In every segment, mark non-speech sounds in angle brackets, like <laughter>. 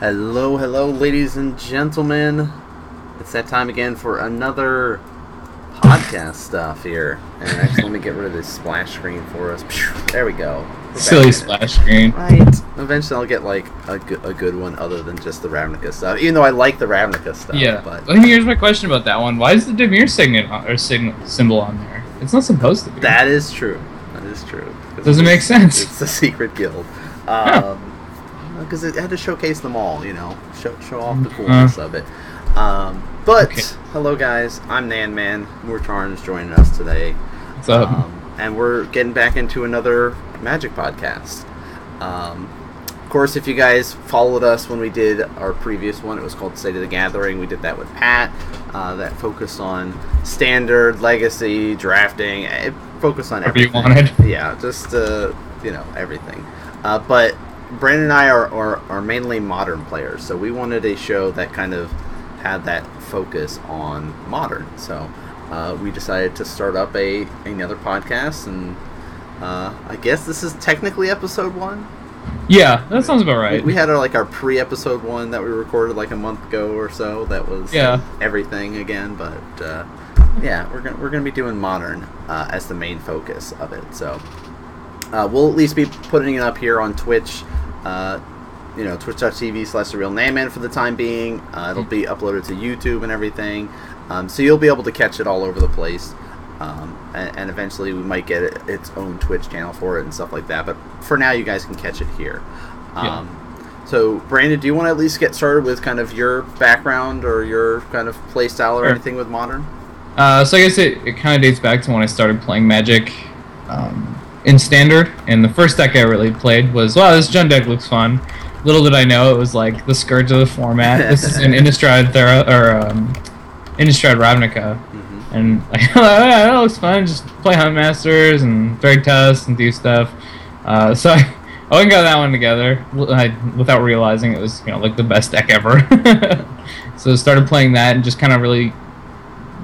Hello, hello, ladies and gentlemen. It's that time again for another podcast stuff here. And actually, let me get rid of this splash screen for us. There we go. Silly splash screen. Right. Eventually, I'll get like a good, a good one other than just the Ravnica stuff. Even though I like the Ravnica stuff. Yeah. But Well, here's my question about that one. Why is the Dimir signet on, or sign, symbol on there? It's not supposed to be. that is true. That is true. doesn't make sense. It's a secret guild. Huh. Um, because it had to showcase them all, you know, show, show off the Uh. coolness of it. Um, but Okay. hello, guys. I'm Nan Man. Moortarn is joining us today, What's up? um, and we're getting back into another Magic podcast. Um, of course, if you guys followed us when we did our previous one, it was called State of the Gathering. We did that with Pat. Uh, that focused on standard, legacy, drafting. It focused on Whatever you everything. wanted. Yeah, just uh, you know everything. Uh, but Brandon and I are, are are mainly modern players, so we wanted a show that kind of had that focus on modern. So uh, we decided to start up a another podcast, and uh, I guess this is technically episode one. yeah, that sounds about We, right. we had our like our pre-episode one that we recorded like a month ago or so. That was Yeah. everything again, but uh, yeah, we're gonna we're gonna be doing modern uh, as the main focus of it. So uh, we'll at least be putting it up here on Twitch. Uh, you know, twitch.tv slash the real for the time being. Uh, it'll be uploaded to YouTube and everything. Um, so you'll be able to catch it all over the place. Um, and, and eventually we might get it, its own Twitch channel for it and stuff like that. But for now, you guys can catch it here. Yeah. Um, So, Brandon, do you want to at least get started with kind of your background or your kind of play style or Sure. anything with modern? Uh, so I guess it, it kind of dates back to when I started playing Magic um, in Standard, and the first deck I really played was, wow, this Jund deck looks fun. Little did I know it was like the scourge of the format. this is an <laughs> Innistrad Thera, or um, Innistrad Ravnica, Mm-hmm. and <laughs> like, <laughs> oh, yeah, that looks fun. Just play Hunt Masters and Thragtusk and do stuff. Uh, so I, I went and got that one together I, without realizing it was you know like the best deck ever. so started playing that and just kind of really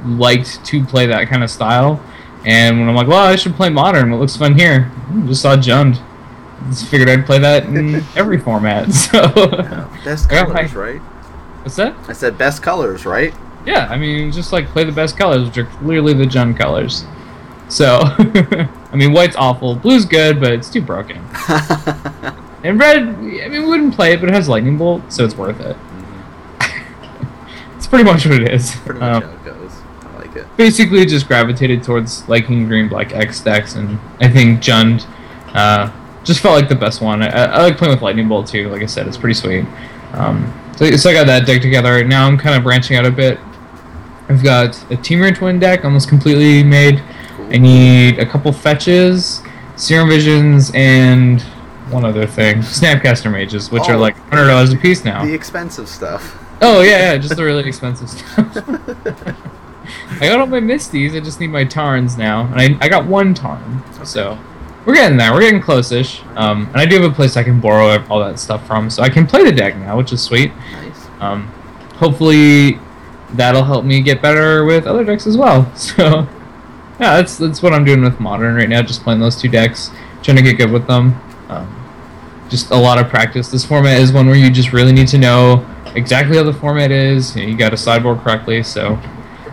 liked to play that kind of style. And when I'm like, well, I should play modern. What looks fun here? I just saw Jund. Just figured I'd play that in <laughs> every format. <laughs> So Yeah. Best colors, my- right? what's that? I said best colors, right? Yeah, I mean, just like play the best colors, which are clearly the Jund colors. So, <laughs> I mean, white's awful, blue's good, but it's too broken. And red, I mean, we wouldn't play it, but it has lightning bolt, so it's worth it. It's pretty much what it is. Pretty much Um, how it goes. I like it. Basically, just gravitated towards liking green black X decks, and I think Jund uh, just felt like the best one. I, I like playing with lightning bolt too. Like I said, it's pretty sweet. Um, so, so I got that deck together. Now I'm kind of branching out a bit. I've got a Temur Twin deck almost completely made. I need a couple fetches, Serum Visions, and one other thing, Snapcaster Mages, which are Oh. like hundred dollars a piece now. the expensive stuff. Oh yeah, yeah, just the really <laughs> expensive stuff. <laughs> I got all my Misties. I just need my Tarns now, and I, I got one Tarn, so we're getting there. We're getting close-ish. Um, and I do have a place I can borrow all that stuff from, so I can play the deck now, which is sweet. Nice. Um, hopefully, that'll help me get better with other decks as well. <laughs> So, yeah, that's that's what I'm doing with Modern right now. Just playing those two decks, trying to get good with them. Um, just a lot of practice. This format is one where you just really need to know exactly how the format is. You, know, you got to sideboard correctly. So,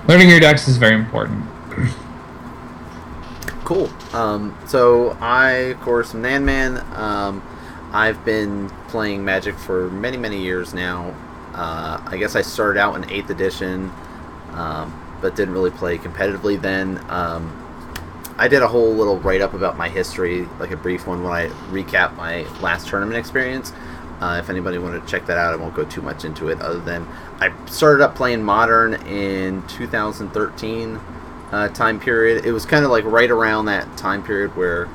learning your decks is very important. Cool. Um, so I, of course, am Nan Man. Um, I've been playing Magic for many, many years now. Uh, I guess I started out in Eighth Edition, um, but didn't really play competitively then. Um, I did a whole little write up about my history, like a brief one, when I recap my last tournament experience. Uh, if anybody wanted to check that out, I won't go too much into it. Other than I started up playing Modern in 2013 uh, time period. It was kind of like right around that time period where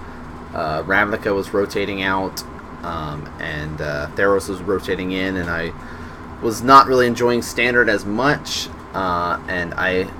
uh, Ravnica was rotating out um, and uh, Theros was rotating in, and I was not really enjoying Standard as much, uh, and I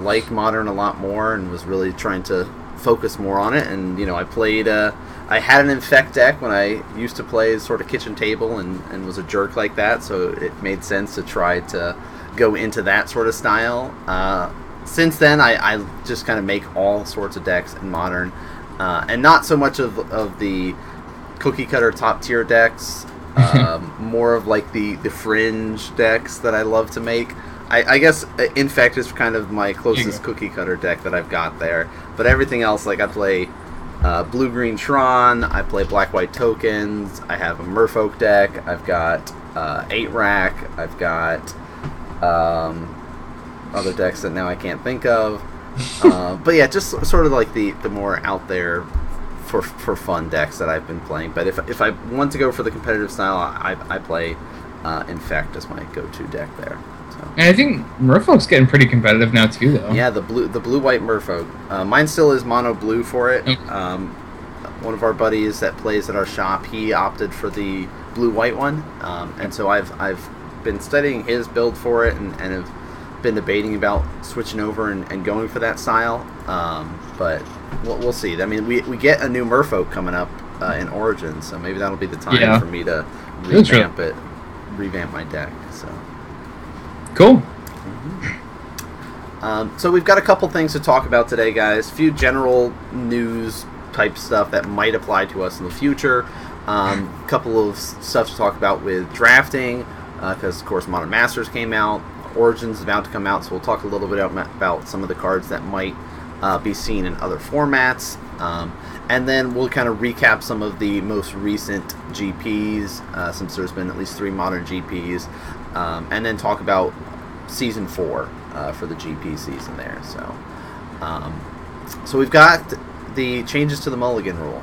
like Modern a lot more, and was really trying to focus more on it. And you know, I played. Uh, I had an infect deck when I used to play sort of kitchen table, and, and was a jerk like that, so it made sense to try to go into that sort of style. Uh, since then, I, I just kind of make all sorts of decks in modern, uh, and not so much of, of the cookie cutter top tier decks. <laughs> um, more of like the the fringe decks that I love to make. I, I guess uh, Infect is kind of my closest cookie cutter deck that I've got there, but everything else like I play uh, blue green Tron, I play black white tokens, I have a Merfolk deck, I've got uh, eight rack, I've got um, other decks that now I can't think of. <laughs> uh, but yeah, just sort of like the the more out there for for fun decks that I've been playing. But if if I want to go for the competitive style, I I play uh, Infect as my go-to deck there. And I think Merfolk's getting pretty competitive now too, though. Yeah, the blue the blue white Merfolk. Uh, mine still is mono blue for it. Okay. Um, one of our buddies that plays at our shop, he opted for the blue white one, um, and so I've I've been studying his build for it and, and have been debating about switching over and, and going for that style. Um, but we'll, we'll see. I mean, we, we get a new Merfolk coming up uh, in Origins, so maybe that'll be the time Yeah. for me to revamp it, revamp my deck. So. Cool. Um, so we've got a couple things to talk about today, guys. A few general news type stuff that might apply to us in the future. A um, couple of stuff to talk about with drafting, because of course Modern Masters came out. Origins is about to come out, so we'll talk a little bit about, about some of the cards that might uh, be seen in other formats. Um, and then we'll kind of recap some of the most recent GPs, uh, since there's been at least three modern GPs, um, and then talk about season four uh, for the GP season there. So, um, so we've got the changes to the Mulligan rule,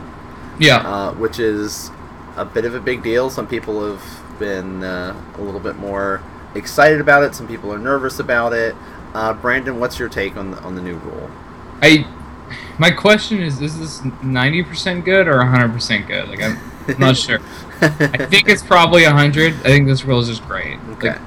Yeah. uh, which is a bit of a big deal. Some people have been uh, a little bit more excited about it. Some people are nervous about it. Uh, Brandon, what's your take on the, on the new rule? I. My question is: Is this ninety percent good or hundred percent good? Like I'm not <laughs> sure. I think it's probably hundred. I think this rule is just great. Okay. Like,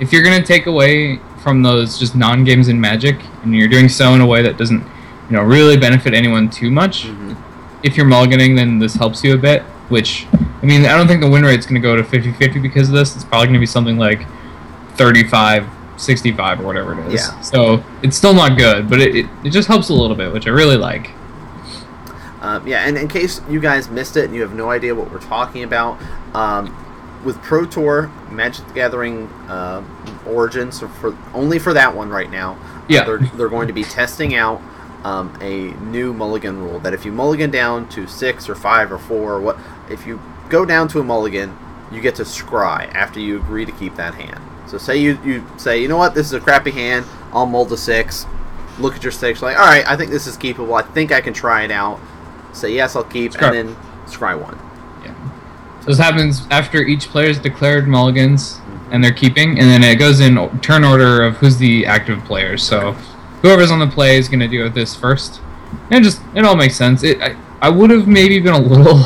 if you're gonna take away from those just non-games in Magic, and you're doing so in a way that doesn't, you know, really benefit anyone too much, Mhm. if you're mulliganing, then this helps you a bit. Which, I mean, I don't think the win rate's going to go to 50-50 because of this. It's probably going to be something like 35, 65 or whatever it is. Yeah. So it's still not good, but it, it, it just helps a little bit, which I really like. Um, yeah, and in case you guys missed it and you have no idea what we're talking about, um, with Pro Tour, Magic the Gathering uh, Origins, so for only for that one right now, uh, they're, they're going to be testing out um, a new mulligan rule that if you mulligan down to six or five or four, or what if you go down to a mulligan, you get to scry after you agree to keep that hand. So say you, you say, you know what, this is a crappy hand, I'll mull to six. Look at your six, like, all right, I think this is keepable. I think I can try it out. Say yes, I'll keep, Scry. and then scry one. Yeah. So this happens after each player's declared mulligans and they're keeping, and then it goes in turn order of who's the active player. So whoever's on the play is going to deal with this first. And it just it all makes sense. It I, I would have maybe been a little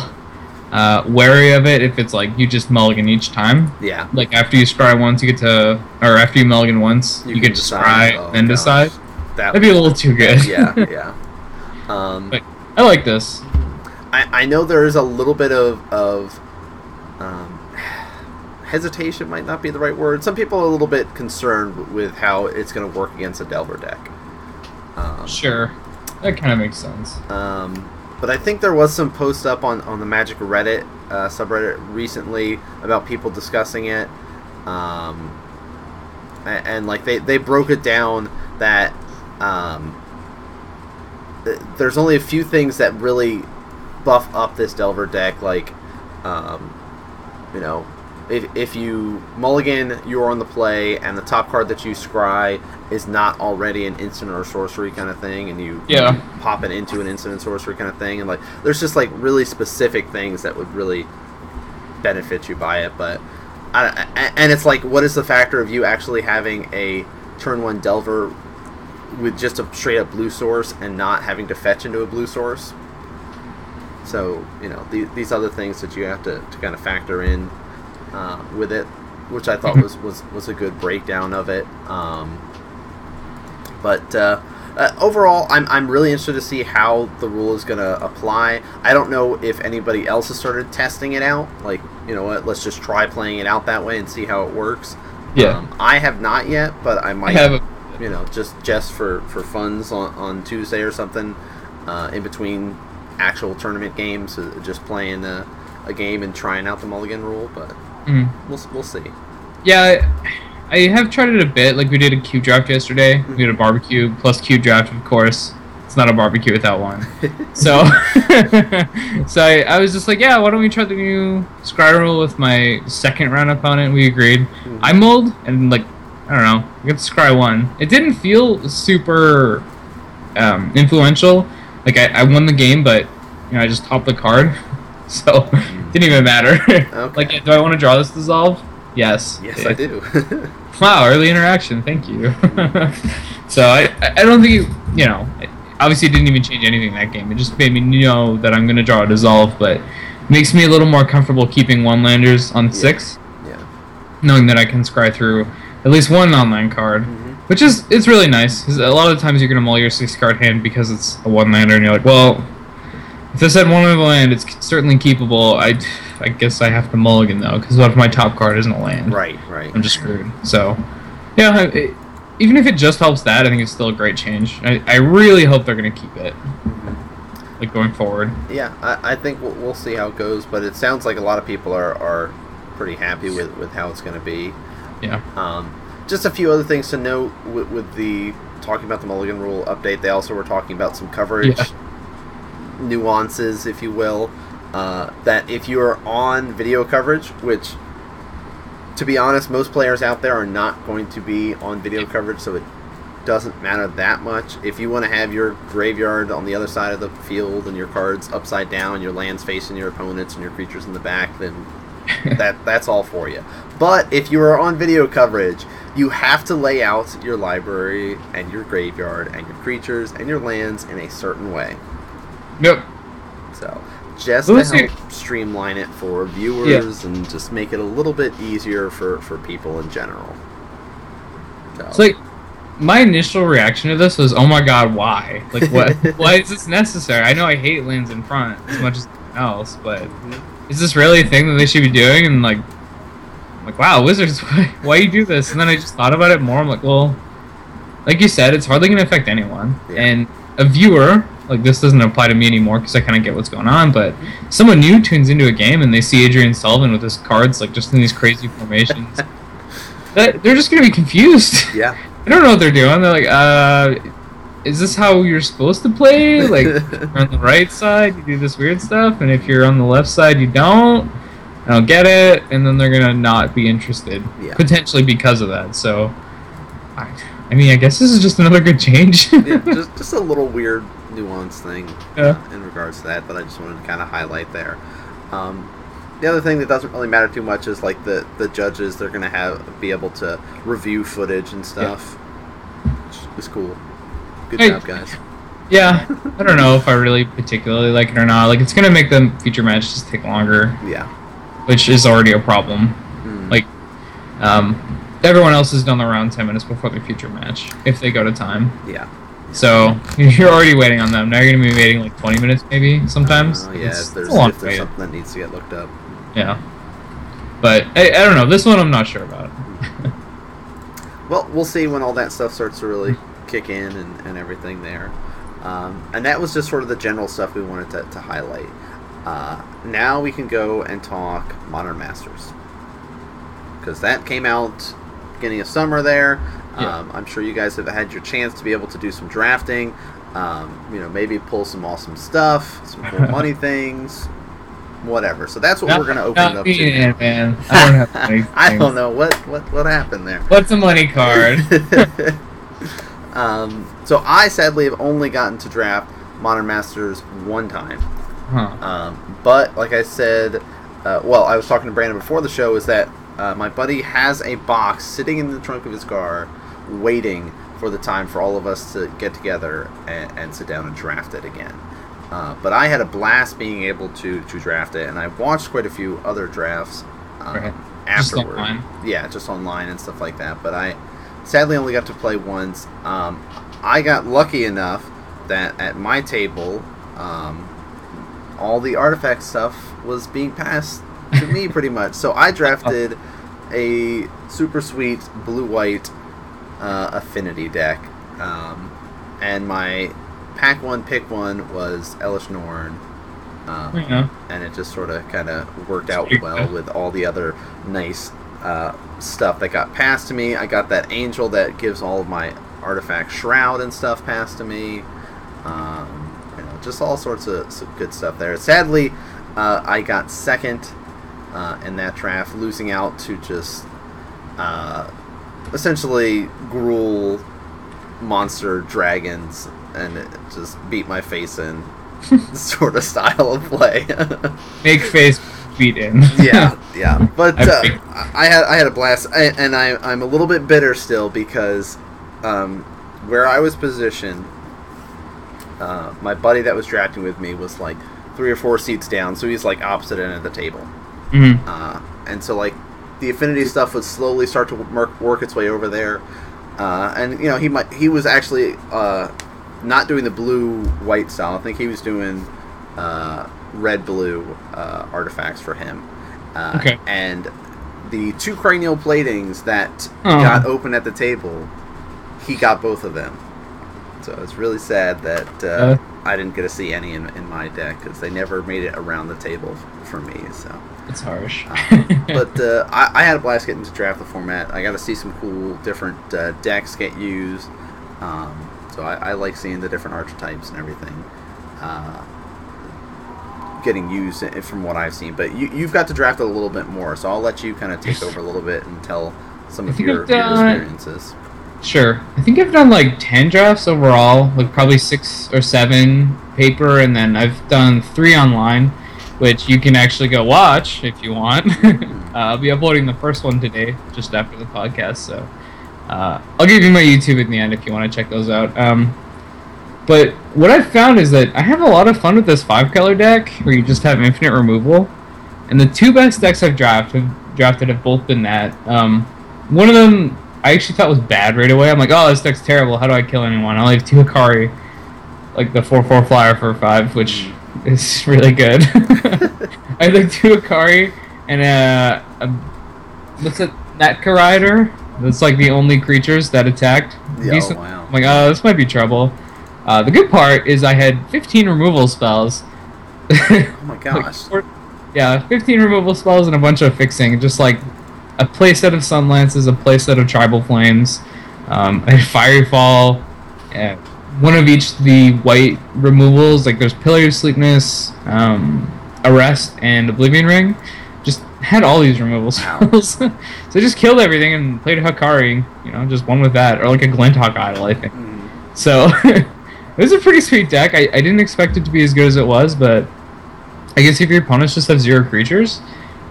uh, wary of it if it's like you just mulligan each time. Yeah. Like after you scry once, you get to, or after you mulligan once, you, can get to scry, Oh, then gosh. decide. That That'd be a little too good. yeah, <laughs> yeah. Um, But- I like this. I, I know there is a little bit of of um, hesitation might not be the right word. Some people are a little bit concerned with how it's going to work against a Delver deck. Um, Sure, that kind of makes sense. um, but I think there was some post up on, on the Magic Reddit uh, subreddit recently about people discussing it, um, and, and like they, they broke it down that um, there's only a few things that really buff up this Delver deck, like um, you know. If, if you mulligan, you're on the play, and the top card that you scry is not already an instant or sorcery kind of thing, and you Yeah. pop it into an instant and sorcery kind of thing, and like there's just like really specific things that would really benefit you by it. But I, and it's like, what is the factor of you actually having a turn one Delver with just a straight up blue source and not having to fetch into a blue source? So you know the, these other things that you have to, to kind of factor in uh, with it, which I thought was, was, was a good breakdown of it. Um, but uh, uh, overall, I'm, I'm really interested to see how the rule is going to apply. I don't know if anybody else has started testing it out. Like, you know what, let's just try playing it out that way and see how it works. Yeah. Um, I have not yet, but I I might have a you know, just just for for funds on, on Tuesday or something, uh, in between actual tournament games, uh, just playing a, a game and trying out the mulligan rule, but Mm. we'll we'll see. Yeah, I, I have tried it a bit. Like we did a cube draft yesterday. We did a barbecue plus cube draft, of course. It's not a barbecue without one. <laughs> So, <laughs> so I, I was just like, yeah, why don't we try the new scry rule with my second round opponent? We agreed. I mulled and like, I don't know, I got the scry one. It didn't feel super um, influential. Like I, I won the game, but you know I just topped the card, <laughs> so it didn't even matter. Okay. like, do I want to draw this dissolve? Yes. yes, I do. <laughs> Wow, early interaction. Thank you. <laughs> so I, I don't think it, you know. Obviously, it didn't even change anything in that game. It just made me know that I'm gonna draw a dissolve, but makes me a little more comfortable keeping one landers on six, yeah. knowing that I can scry through at least one online card, Mhm. which is it's really nice. a lot of times you're gonna mull your six card hand because it's a one lander, and you're like, well, if this had one of a land, it's certainly keepable. I, I guess I have to mulligan though, because what if my top card isn't a land? Right, right. I'm just screwed. So, yeah, it, even if it just helps that, I think it's still a great change. I, I really hope they're going to keep it, Mhm. like going forward. Yeah, I, I think we'll, we'll see how it goes, but it sounds like a lot of people are, are pretty happy with, with how it's going to be. Yeah. Um, just a few other things to note with, with the talking about the Mulligan Rule update. They also were talking about some coverage Yeah. nuances, if you will. Uh, that if you are on video coverage, which, to be honest, most players out there are not going to be on video coverage, so it doesn't matter that much. If you want to have your graveyard on the other side of the field and your cards upside down, your lands facing your opponents and your creatures in the back, then <laughs> that that's all for you. But if you are on video coverage, you have to lay out your library and your graveyard and your creatures and your lands in a certain way. Yep. So just to help streamline it for viewers and just make it a little bit easier for, for people in general. So, It's like my initial reaction to this was, "Oh my god, why? Like, what? <laughs> why is this necessary? I know I hate lands in front as much as anything else, but mm-hmm. is this really a thing that they should be doing?" And like, I'm like, wow, Wizards, why, <laughs> why you do this? And then I just thought about it more. I'm like, well, like you said, it's hardly going to affect anyone. Yeah. And a viewer, like this doesn't apply to me anymore because I kind of get what's going on. But someone new tunes into a game and they see Adrian Sullivan with his cards like just in these crazy formations. <laughs> that, they're just going to be confused. yeah. <laughs> I don't know what they're doing. They're like, uh, is this how you're supposed to play? Like, on the right side, you do this weird stuff, and if you're on the left side, you don't. I don't get it, and then they're gonna not be interested Yeah. potentially because of that. So, I, I mean, I guess this is just another good change. yeah, <laughs> just just a little weird nuance thing Yeah. in regards to that that I just wanted to kind of highlight there. Um, the other thing that doesn't really matter too much is like the the judges they're gonna have be able to review footage and stuff. Which is cool. Good job, guys. yeah, <laughs> I don't know if I really particularly like it or not. Like, it's gonna make the future matches take longer, Yeah. Which is already a problem. Mm. Like, um, everyone else is done around 10 minutes before the future match if they go to time. yeah. So <laughs> you're already waiting on them. Now you're gonna be waiting like 20 minutes maybe sometimes. Uh, yeah, It's- if there's, it's if there's something that needs to get looked up. Yeah. But I, I don't know. This one I'm not sure about. <laughs> Well, we'll see when all that stuff starts to really kick in and, and everything there. Um, and that was just sort of the general stuff we wanted to, to highlight. Uh, now we can go and talk Modern Masters. Because that came out beginning of summer there. Yeah. Um, I'm sure you guys have had your chance to be able to do some drafting. Um, you know, maybe pull some awesome stuff, some cool <laughs> money things, whatever. So that's what Not- we're going to open it up to. man. I don't. <laughs> I don't know what, what, what happened there. What's a money card? <laughs> um, so I sadly have only gotten to draft Modern Masters one time. Huh. Um, but like I said, uh, well, I was talking to Brandon before the show. Is that uh, my buddy has a box sitting in the trunk of his car, waiting for the time for all of us to get together and, and sit down and draft it again. Uh, but I had a blast being able to to draft it, and I watched quite a few other drafts um, Right. Just afterward. online? Yeah, just online and stuff like that. But I sadly only got to play once. Um, I got lucky enough that at my table, um, all the artifact stuff was being passed to me <laughs> pretty much. So I drafted a super sweet blue white uh, affinity deck, um, and my pack one pick one was Elesh Norn, Um, Yeah. and it just sort of kind of worked out well with all the other nice uh, stuff that got passed to me. I got that angel that gives all of my artifact shroud and stuff passed to me. Um, just all sorts of good stuff there. Sadly, uh, I got second uh, in that draft, losing out to just uh, essentially Gruul monster dragons, and it just beat my face in <laughs> sort of style of play. <laughs> Make face beat in. yeah, yeah. <laughs> But I uh, I had I had a blast, I, and I I'm a little bit bitter still because um, where I was positioned, uh, my buddy that was drafting with me was like three or four seats down, so he's like opposite end of the table, hmm uh, and so like the affinity stuff would slowly start to work, work its way over there, uh, and you know he might he was actually uh, not doing the blue white style. I think he was doing uh, red blue uh, artifacts for him. Uh, Okay. And the two cranial platings that Oh. got open at the table, he got both of them. So it's really sad that uh, Uh. I didn't get to see any in, in my deck because they never made it around the table for me. So, It's harsh. but uh, I, I had a blast getting to draft the format. I got to see some cool different uh, decks get used. Um, so I, I like seeing the different archetypes and everything uh, getting used from what I've seen. But you, you've got to draft it a little bit more, so I'll let you kind of take <laughs> over a little bit and tell some of your, your experiences. Sure. I think I've done like 10 drafts overall, like probably six or seven paper, and then I've done three online, which you can actually go watch if you want. <laughs> uh, I'll be uploading the first one today, just after the podcast, so uh, I'll give you my YouTube in the end if you want to check those out. Um, but what I've found is that I have a lot of fun with this five color deck where you just have infinite removal. And the two best decks I've drafted drafted have both been that. Um, one of them I actually thought was bad right away. I'm like, oh, this deck's terrible. How do I kill anyone? I only have two Hikari, like the four four flyer for five, which is really good. <laughs> <laughs> I had like two Hikari and a, a what's it? Matca Rioters. That's like the only creatures that attacked. Yeah, oh, wow. I'm like, oh, this might be trouble. Uh, the good part is I had 15 removal spells. Oh my <laughs> Like, gosh. four- yeah, 15 removal spells and a bunch of fixing. Just like a playset of Sunlances, a playset of Tribal Flames, um, <laughs> a Fiery Fall, and one of each the white removals. Like there's Pillar of Sleepness, um, Arrest, and Oblivion Ring. Just had all these removal <laughs> spells. so I just killed everything and played Hikari, you know, just one with that. Or like a Glinthawk Idol, I think. Mm. So <laughs> it was a pretty sweet deck. I, I didn't expect it to be as good as it was, but I guess if your opponents just have zero creatures,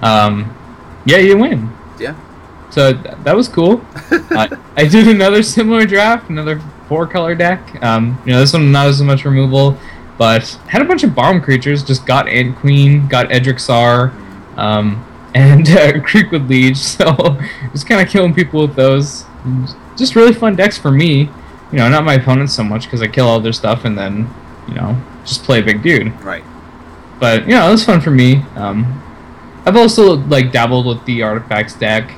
um, yeah, you win. So th- that was cool. <laughs> I, I did another similar draft, another four color deck. Um, you know, this one not as much removal, but had a bunch of bomb creatures. Just got Ant Queen, got Edric Sar, um, <laughs> and uh, Creakwood Liege. <laughs> So just kind of killing people with those. Just really fun decks for me. You know, not my opponents so much because I kill all their stuff and then, you know, just play big dude Right. but you know it was fun for me. Um, I've also like dabbled with the artifacts deck.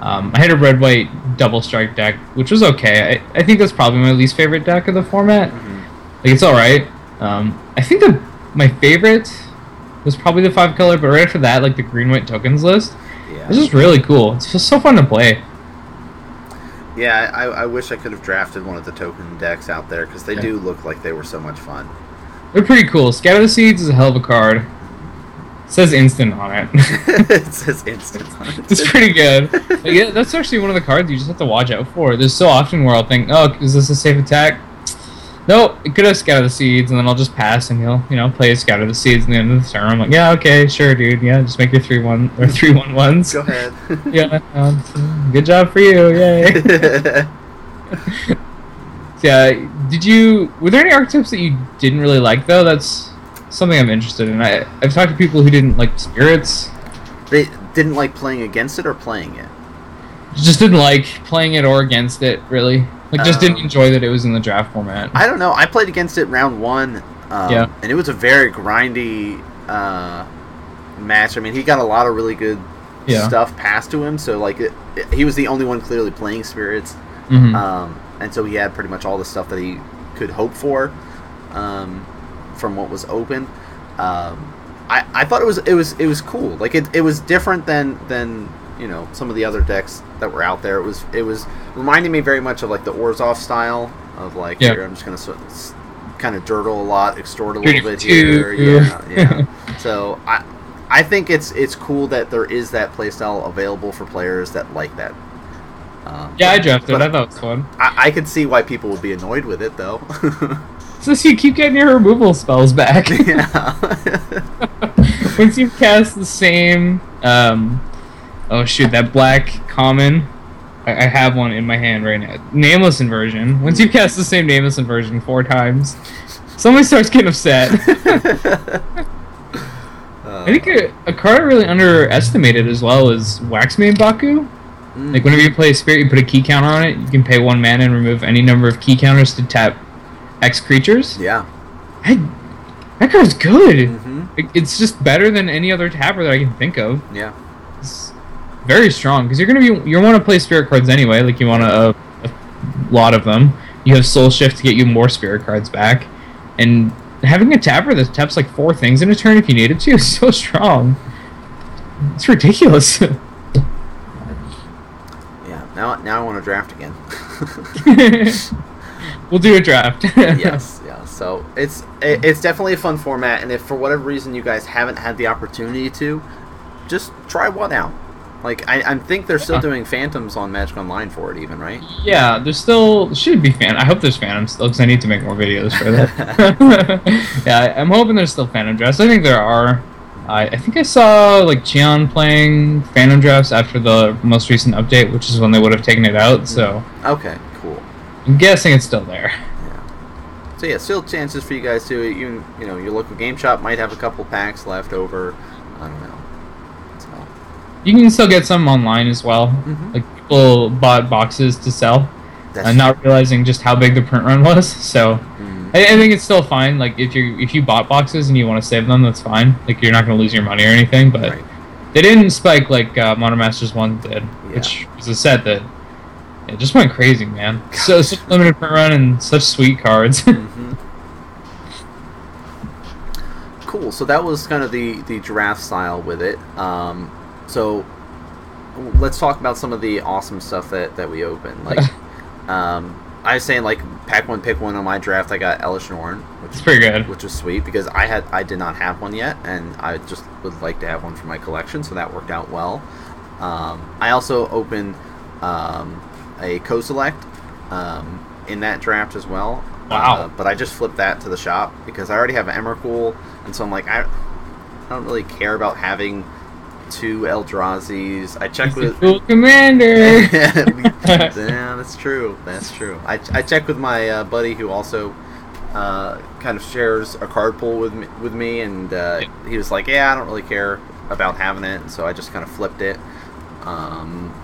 Um, I had a red white double strike deck, which was okay. I, I think that's probably my least favorite deck of the format. Mhm. Like it's all right. Um, I think the my favorite was probably the five color, but right after that, like the green white tokens list, Yeah. this is really cool. It's just so fun to play. Yeah, I, I wish I could have drafted one of the token decks out there because they Yeah. do look like they were so much fun. They're pretty cool. Scatter the Seeds is a hell of a card. It says instant on it. <laughs> <laughs> it says instant. on it. It's pretty good. Yeah, that's actually one of the cards you just have to watch out for. There's so often where I'll think, oh, is this a safe attack? No, it could have scattered the seeds, and then I'll just pass, and he'll, you know, play scatter the seeds in the end of the turn. I'm like, yeah, okay, sure, dude, yeah, just make your three one or <laughs> three one ones. Go ahead. Yeah, um, good job for you, yay. yeah, did you? Were there any archetypes that you didn't really like though? That's something I'm interested in. I I've talked to people who didn't like spirits. they didn't like playing against it or playing it. just didn't like playing it or against it really like just didn't Um, enjoy that it was in the draft format I don't know. I played against it round one. Um, Yeah. And it was a very grindy uh, match. I mean, he got a lot of really good Yeah. stuff passed to him. So, like, it, it- he was the only one clearly playing spirits. Mhm. Um, and so he had pretty much all the stuff that he could hope for um, from what was open. Um, I, I thought it was it was it was cool. Like it, it was different than than you know some of the other decks that were out there. It was it was reminding me very much of like the Orzhov style of like Yeah. here I'm just gonna sort of kind of dirtle a lot, extort a little bit here. Yeah, <laughs> yeah. so I I think it's it's cool that there is that playstyle available for players that like that. Um, Yeah, I drafted. but I thought it was fun. I, I could see why people would be annoyed with it though. <laughs> <laughs> So you keep getting your removal spells back. <laughs> yeah. <laughs> Once you cast the same, um, oh shoot, that black common. I, I have one in my hand right now. Nameless inversion. Once you cast the same nameless inversion four times, somebody starts getting upset. I think a, a card I really underestimated as well is Waxmane Baku. Mm. Like whenever you play a spirit, you put a key counter on it. You can pay one mana and remove any number of key counters to tap X creatures. yeah. I, that card's good. hmm It- It's just better than any other tapper that I can think of. Yeah. It's very strong because you're gonna be you want to play spirit cards anyway. Like you want a, a lot of them. You have Soul Shift to get you more spirit cards back, and having a tapper that taps like four things in a turn if you need it to is <laughs> so strong. It's ridiculous. <laughs> Yeah. Now, now I want to draft again. <laughs> we'll do a draft. <laughs> yes. Yeah. So it's it, it's definitely a fun format, and if for whatever reason you guys haven't had the opportunity to, just try one out. Like I, I think they're still Yeah. doing Phantoms on Magic Online for it, even right? Yeah, there's still should be fan. I hope there's Phantom still because I need to make more videos for that. <laughs> <laughs> yeah, I'm hoping there's still Phantom drafts. I think there are. I, I think I saw like Cheon playing Phantom drafts after the most recent update, which is when they would have taken it out. So Okay. I'm guessing it's still there. Yeah. So yeah, still chances for you guys to you you know your local game shop might have a couple packs left over. I don't know. So. You can still get some online as well. Mhm. Like people bought boxes to sell, That's and not realizing just how big the print run <laughs> was. So Mhm. I, I think it's still fine. Like if you if you bought boxes and you want to save them, that's fine. Like you're not going to lose your money or anything. But Right. they didn't spike like uh, Modern Masters One did, which was a set that it just went crazy, man. So such limited print run and such sweet cards. <laughs> Mhm. Cool. So that was kind of the the giraffe style with it. Um, so let's talk about some of the awesome stuff that that we opened. <laughs> Like, um, I was saying, like pack one, pick one on my draft. I got Elesh Norn, which is pretty good. which was sweet because I had I did not have one yet, and I just would like to have one for my collection, so that worked out well. Um, I also opened um, a Kozilek um, in that draft as well. Wow. Uh, but I just flipped that to the shop because I already have Emrakul, and so I'm like I, I don't really care about having two Eldrazi's. I checked with cool commander. <laughs> yeah, <laughs> that's true. That's true. I, I checked with my uh, buddy who also uh, kind of shares a card pool with me, with me, and uh, he was like, "Yeah, I don't really care about having it," and so I just kind of flipped it. Um,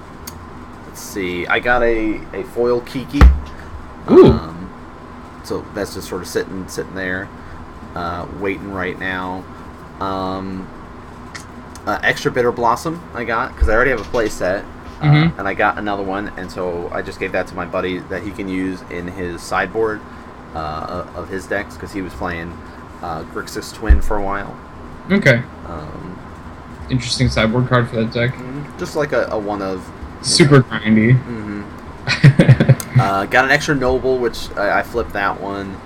let's see. I got a, a foil Kiki. Ooh. Um, so that's just sort of sitting sitting there, uh, waiting right now. Um, uh, extra bitter blossom I got because I already have a play set, uh, Mhm. and I got another one, and so I just gave that to my buddy that he can use in his sideboard uh, of his decks because he was playing uh, Grixis Twin for a while. okay, Um, interesting sideboard card for that deck. just like a, a one of. Super grindy. hmm <laughs> Uh, got an extra noble, which I, I flipped that one.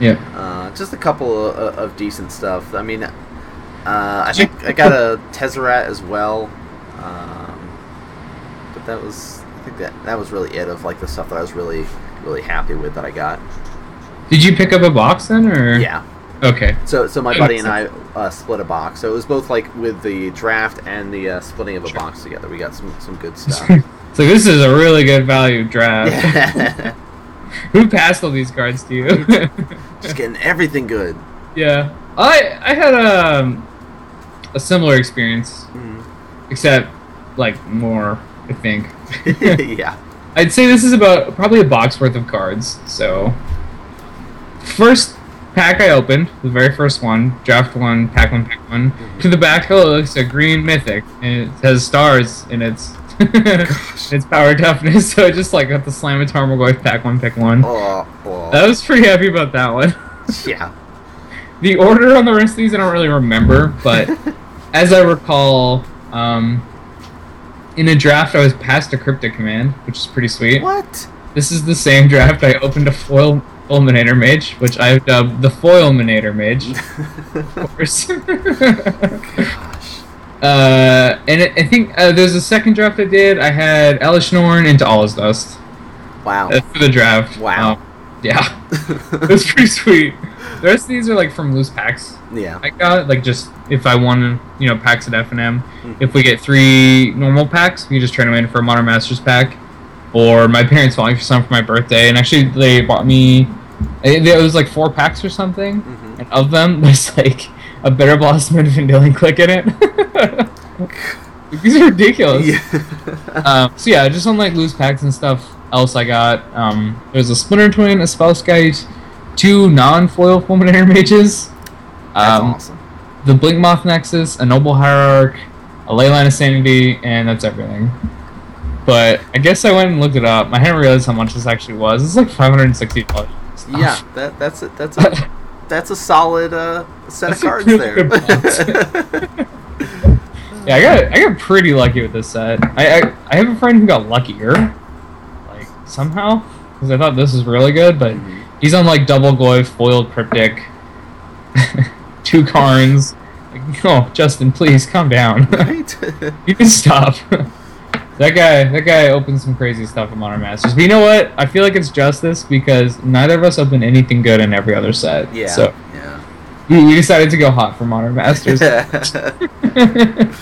yeah. Uh, just a couple of, of decent stuff. I mean, uh, I think I got a Tezzeret as well. Um, but that was, I think that that was really it of like the stuff that I was really, really happy with that I got. Did you pick up a box then, or Yeah. Okay. So, so my buddy and I uh, split a box. So it was both like with the draft and the uh, splitting of a Sure. box together. We got some some good <laughs> stuff. so this is a really good value draft. yeah. <laughs> Who passed all these cards to you? <laughs> Just getting everything good. yeah, I I had a a similar experience, Mhm. except like more. I think. yeah. I'd say this is about probably a box worth of cards. So, first pack I opened, the very first one, draft one, pack one, pack one. To the back, it looks a green mythic, and it has stars in its <laughs> its power toughness. <laughs> So I just like got the slam Slamatar Morgoth pack one, pick one. Oh, oh. I was pretty happy about that one. <laughs> yeah. the order on the rest of these I don't really remember, but as I recall, um, in a draft I was passed a cryptic command, which is pretty sweet. what? This is the same draft I opened a foil Fulminator Mage, which I've dubbed the Foilminator Mage, <laughs> of course. Gosh. <laughs> uh, and it, I think uh, there's a second draft I did. I had Elesh Norn into All Is Dust Wow. uh, for the draft. Wow. Um, yeah, <laughs> it was pretty sweet. The rest of these are like from loose packs. yeah. I got like just if I won, you know, packs at F and M. Mhm. If we get three normal packs, we just trade them in for a Modern Masters pack. Or my parents bought me for some for my birthday, and actually they bought me. It, it was like four packs or something, Mhm. and of them <laughs> there's like a Bitter Blossom and Vendilion Clique in it. <laughs> These are ridiculous. Yeah. <laughs> Um, so yeah, just on like loose packs and stuff else I got. Um, there's a Splinter Twin, a Spellskite, two non-foil Fulminator Mages. That's Um, awesome. the Blink Moth Nexus, a Noble Hierarch, a Leyline of Sanctity, and that's everything. But I guess I went and looked it up. I hadn't realized how much this actually was. It's like five hundred and sixty dollars. Yeah, <laughs> that that's a, that's a that's a solid uh, set That's of cards there. <laughs> yeah, I got I got pretty lucky with this set. I I, I have a friend who got luckier, like somehow, because I thought this was really good, but Mhm. he's on like double goyf foiled cryptic, <laughs> two Karns. Like, oh, Justin, please calm down. right? You can stop. That guy, that guy opened some crazy stuff in Modern Masters. But you know what? I feel like it's justice because neither of us opened anything good in every other set. yeah. So yeah. we we decided to go hot for Modern Masters. <laughs> I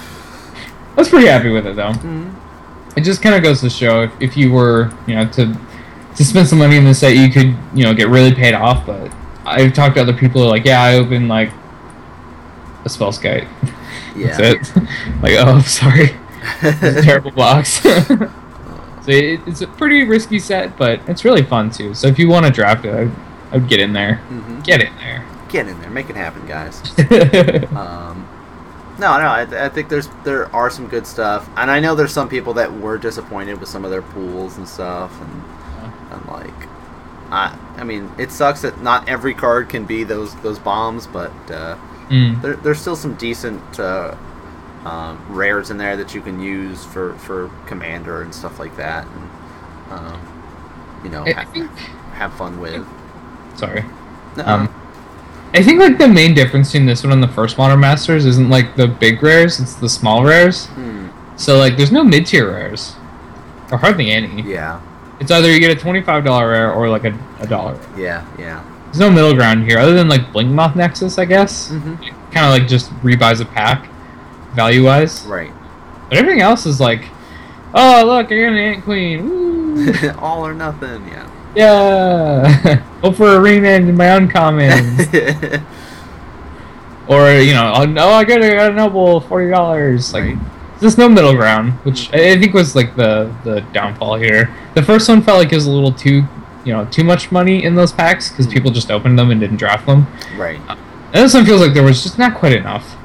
was pretty happy with it though. Mhm. It just kind of goes to show if, if you were, you know, to to spend some money in the set, you could, you know, get really paid off. But I've talked to other people who are like, yeah, I opened like a Spellskite. <laughs> Yeah. That's it. <laughs> like, oh, sorry. Terrible box. <laughs> so it, it's a pretty risky set, but it's really fun too. So if you want to draft it, I would get in there. Mhm. Get in there. Get in there, make it happen, guys. <laughs> Um, no, no, I, I think there's there are some good stuff, and I know there's some people that were disappointed with some of their pools and stuff, and and like, I I mean, it sucks that not every card can be those those bombs, but uh, Mm. there, there's still some decent uh, um, rares in there that you can use for for commander and stuff like that, and um, you know, ha- think. have fun with. Sorry. Um, I think like the main difference between this one and the first Modern Masters isn't like the big rares; it's the small rares. Hmm, So like, there's no mid tier rares, or hardly any. yeah, It's either you get a twenty-five dollar rare or like a, a dollar. rare. yeah, yeah. There's no middle ground here, other than like Blink Moth Nexus, I guess. hmm Kind of like just rebuys a pack, value wise. Right. But everything else is like, oh look, I got an Ant Queen. Woo! <laughs> All or nothing. Yeah. yeah. <laughs> Hope for a Remand in my uncommons. <laughs> or you know, oh, no, I got a, I got a noble forty dollars. Like, Right. there's no middle ground, which I think was like the the downfall here. The first one felt like it was a little too, you know, too much money in those packs because hmm. people just opened them and didn't draft them. right. Uh, and this one feels like there was just not quite enough.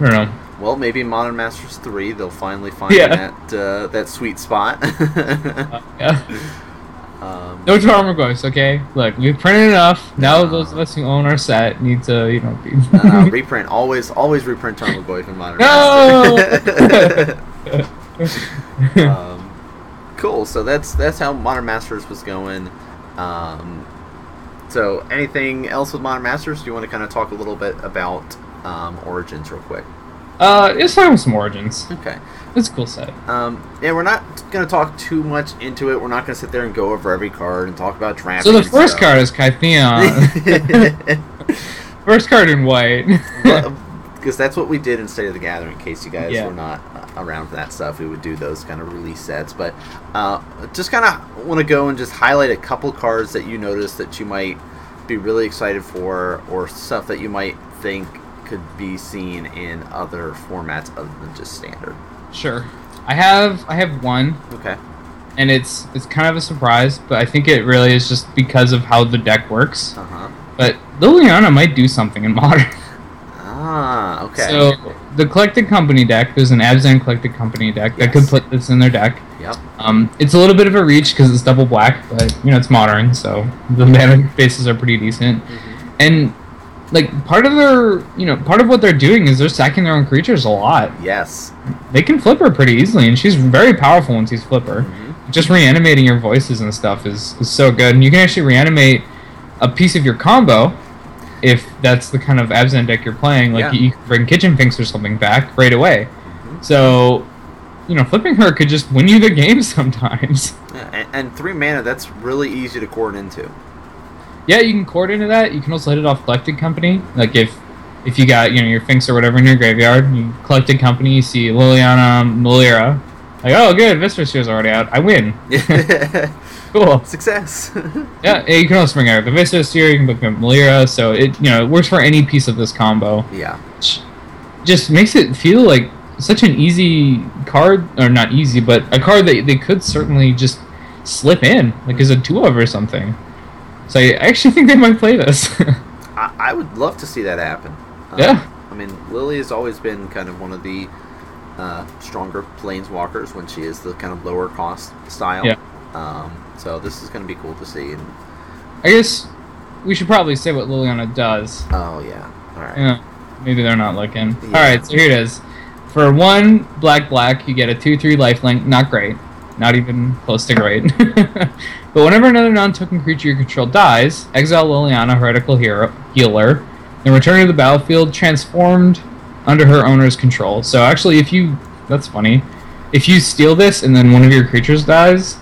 I don't know. Well, maybe Modern Masters three, they'll finally find Yeah. that uh, that sweet spot. <laughs> Uh, yeah. um, No Tarmogoyfs, okay? Look, we've printed enough. Now No. those of us who own our set need to, you know, be. uh, <laughs> reprint always, always reprint Tarmogoyf in Modern No! Masters. <laughs> um, cool. So that's that's how Modern Masters was going. Um, so anything else with Modern Masters? Do you want to kind of talk a little bit about um, Origins real quick? uh, talk about some origins. Okay. It's a cool set. Um, yeah, we're not going to talk too much into it. We're not going to sit there and go over every card and talk about drafting. So the first stuff. card is Kytheon. <laughs> <laughs> first card in white. <laughs> because that's what we did in State of the Gathering. In case you guys Yeah. were not uh, around for that stuff, we would do those kind of release sets. But uh, just kind of want to go and just highlight a couple cards that you notice that you might be really excited for, or stuff that you might think could be seen in other formats other than just standard. sure. I have I have one, Okay. and it's it's kind of a surprise, but I think it really is just because of how the deck works. Uh huh. But Liliana might do something in <laughs> modern. Ah. Okay. So the collected company deck, there's an Abzan collected company deck that could put this in their deck. yep. Um, it's a little bit of a reach because it's double black, but you know it's modern, so the mana bases are pretty decent. Mhm. and like part of their you know part of what they're doing is they're sacking their own creatures a lot. Yes. They can flip her pretty easily, and she's very powerful once you flip her. Mhm. Just reanimating your voices and stuff is, is so good, and you can actually reanimate a piece of your combo if that's the kind of Abzan deck you're playing. Like Yeah. you can bring Kitchen Finks or something back right away. Mhm. So, you know, flipping her could just win you the <laughs> game sometimes. Yeah, and, and three mana, that's really easy to Chord into. Yeah, you can Chord into that. You can also hit it off collected company. Like if if you got you know your Finks or whatever in your graveyard, you collected company, you see Liliana um, Melira, like oh good, Viscera Seer's already out, I win. <laughs> cool. Success. <laughs> Yeah, you can also bring out the Viscera Seer, you can up Melira, so it you know it works for any piece of this combo. yeah. Just makes it feel like such an easy card, or not easy, but a card that they could certainly just slip in, like as a two of or something. So I actually think they might play this. I, I would love to see that happen. Um, Yeah. I mean, Lily has always been kind of one of the uh, stronger planeswalkers when she is the kind of lower cost style. Yeah. Um, so this is going to be cool to see. And I guess we should probably say what Liliana does. oh yeah, all right. Yeah, maybe they're not looking. Yeah. All right, so here it is. For one black black, you get a two three lifelink. Not great, not even close to great. <laughs> but whenever another non-token creature you control dies, exile Liliana, heretical hero healer, and return to the battlefield transformed under her owner's control. So actually, if you that's funny, if you steal this and then one of your creatures dies,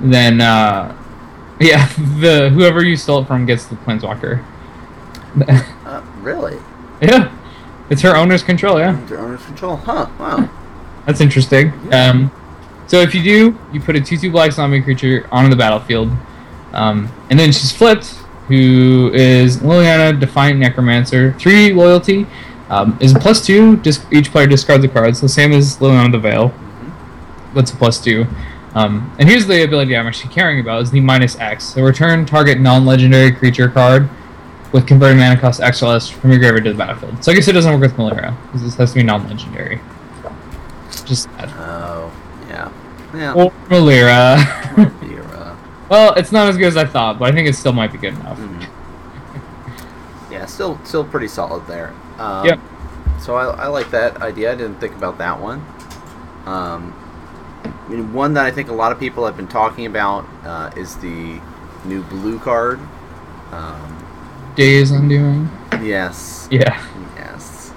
then uh, <laughs> yeah, the whoever you stole it from gets the planeswalker. <laughs> Uh, really? Yeah, it's her owner's control. Yeah, Under owner's control? Huh? Wow. that's interesting. Yeah. Um, so if you do, you put a two-two black zombie creature onto the battlefield, um, and then she's flipped. Who is Liliana, Defiant Necromancer, three loyalty, um, is a plus two. Just each player discards the cards, the same as Liliana the Veil. hmm That's a plus two. Um, and here's the ability I'm actually caring about: is the minus X. So return target non-legendary creature card with converted mana cost X or less from your graveyard to the battlefield. So I guess it doesn't work with Melira because this has to be non-legendary. Just that. Oh, yeah. Or uh, <laughs> well, it's not as good as I thought, but I think it still might be good enough. mhm. Yeah, still, still pretty solid there. Um, Yep. So I, I like that idea. I didn't think about that one. Um, I mean, one that I think a lot of people have been talking about uh, is the new blue card. Um, Days Undoing. yes. Yeah. Yes.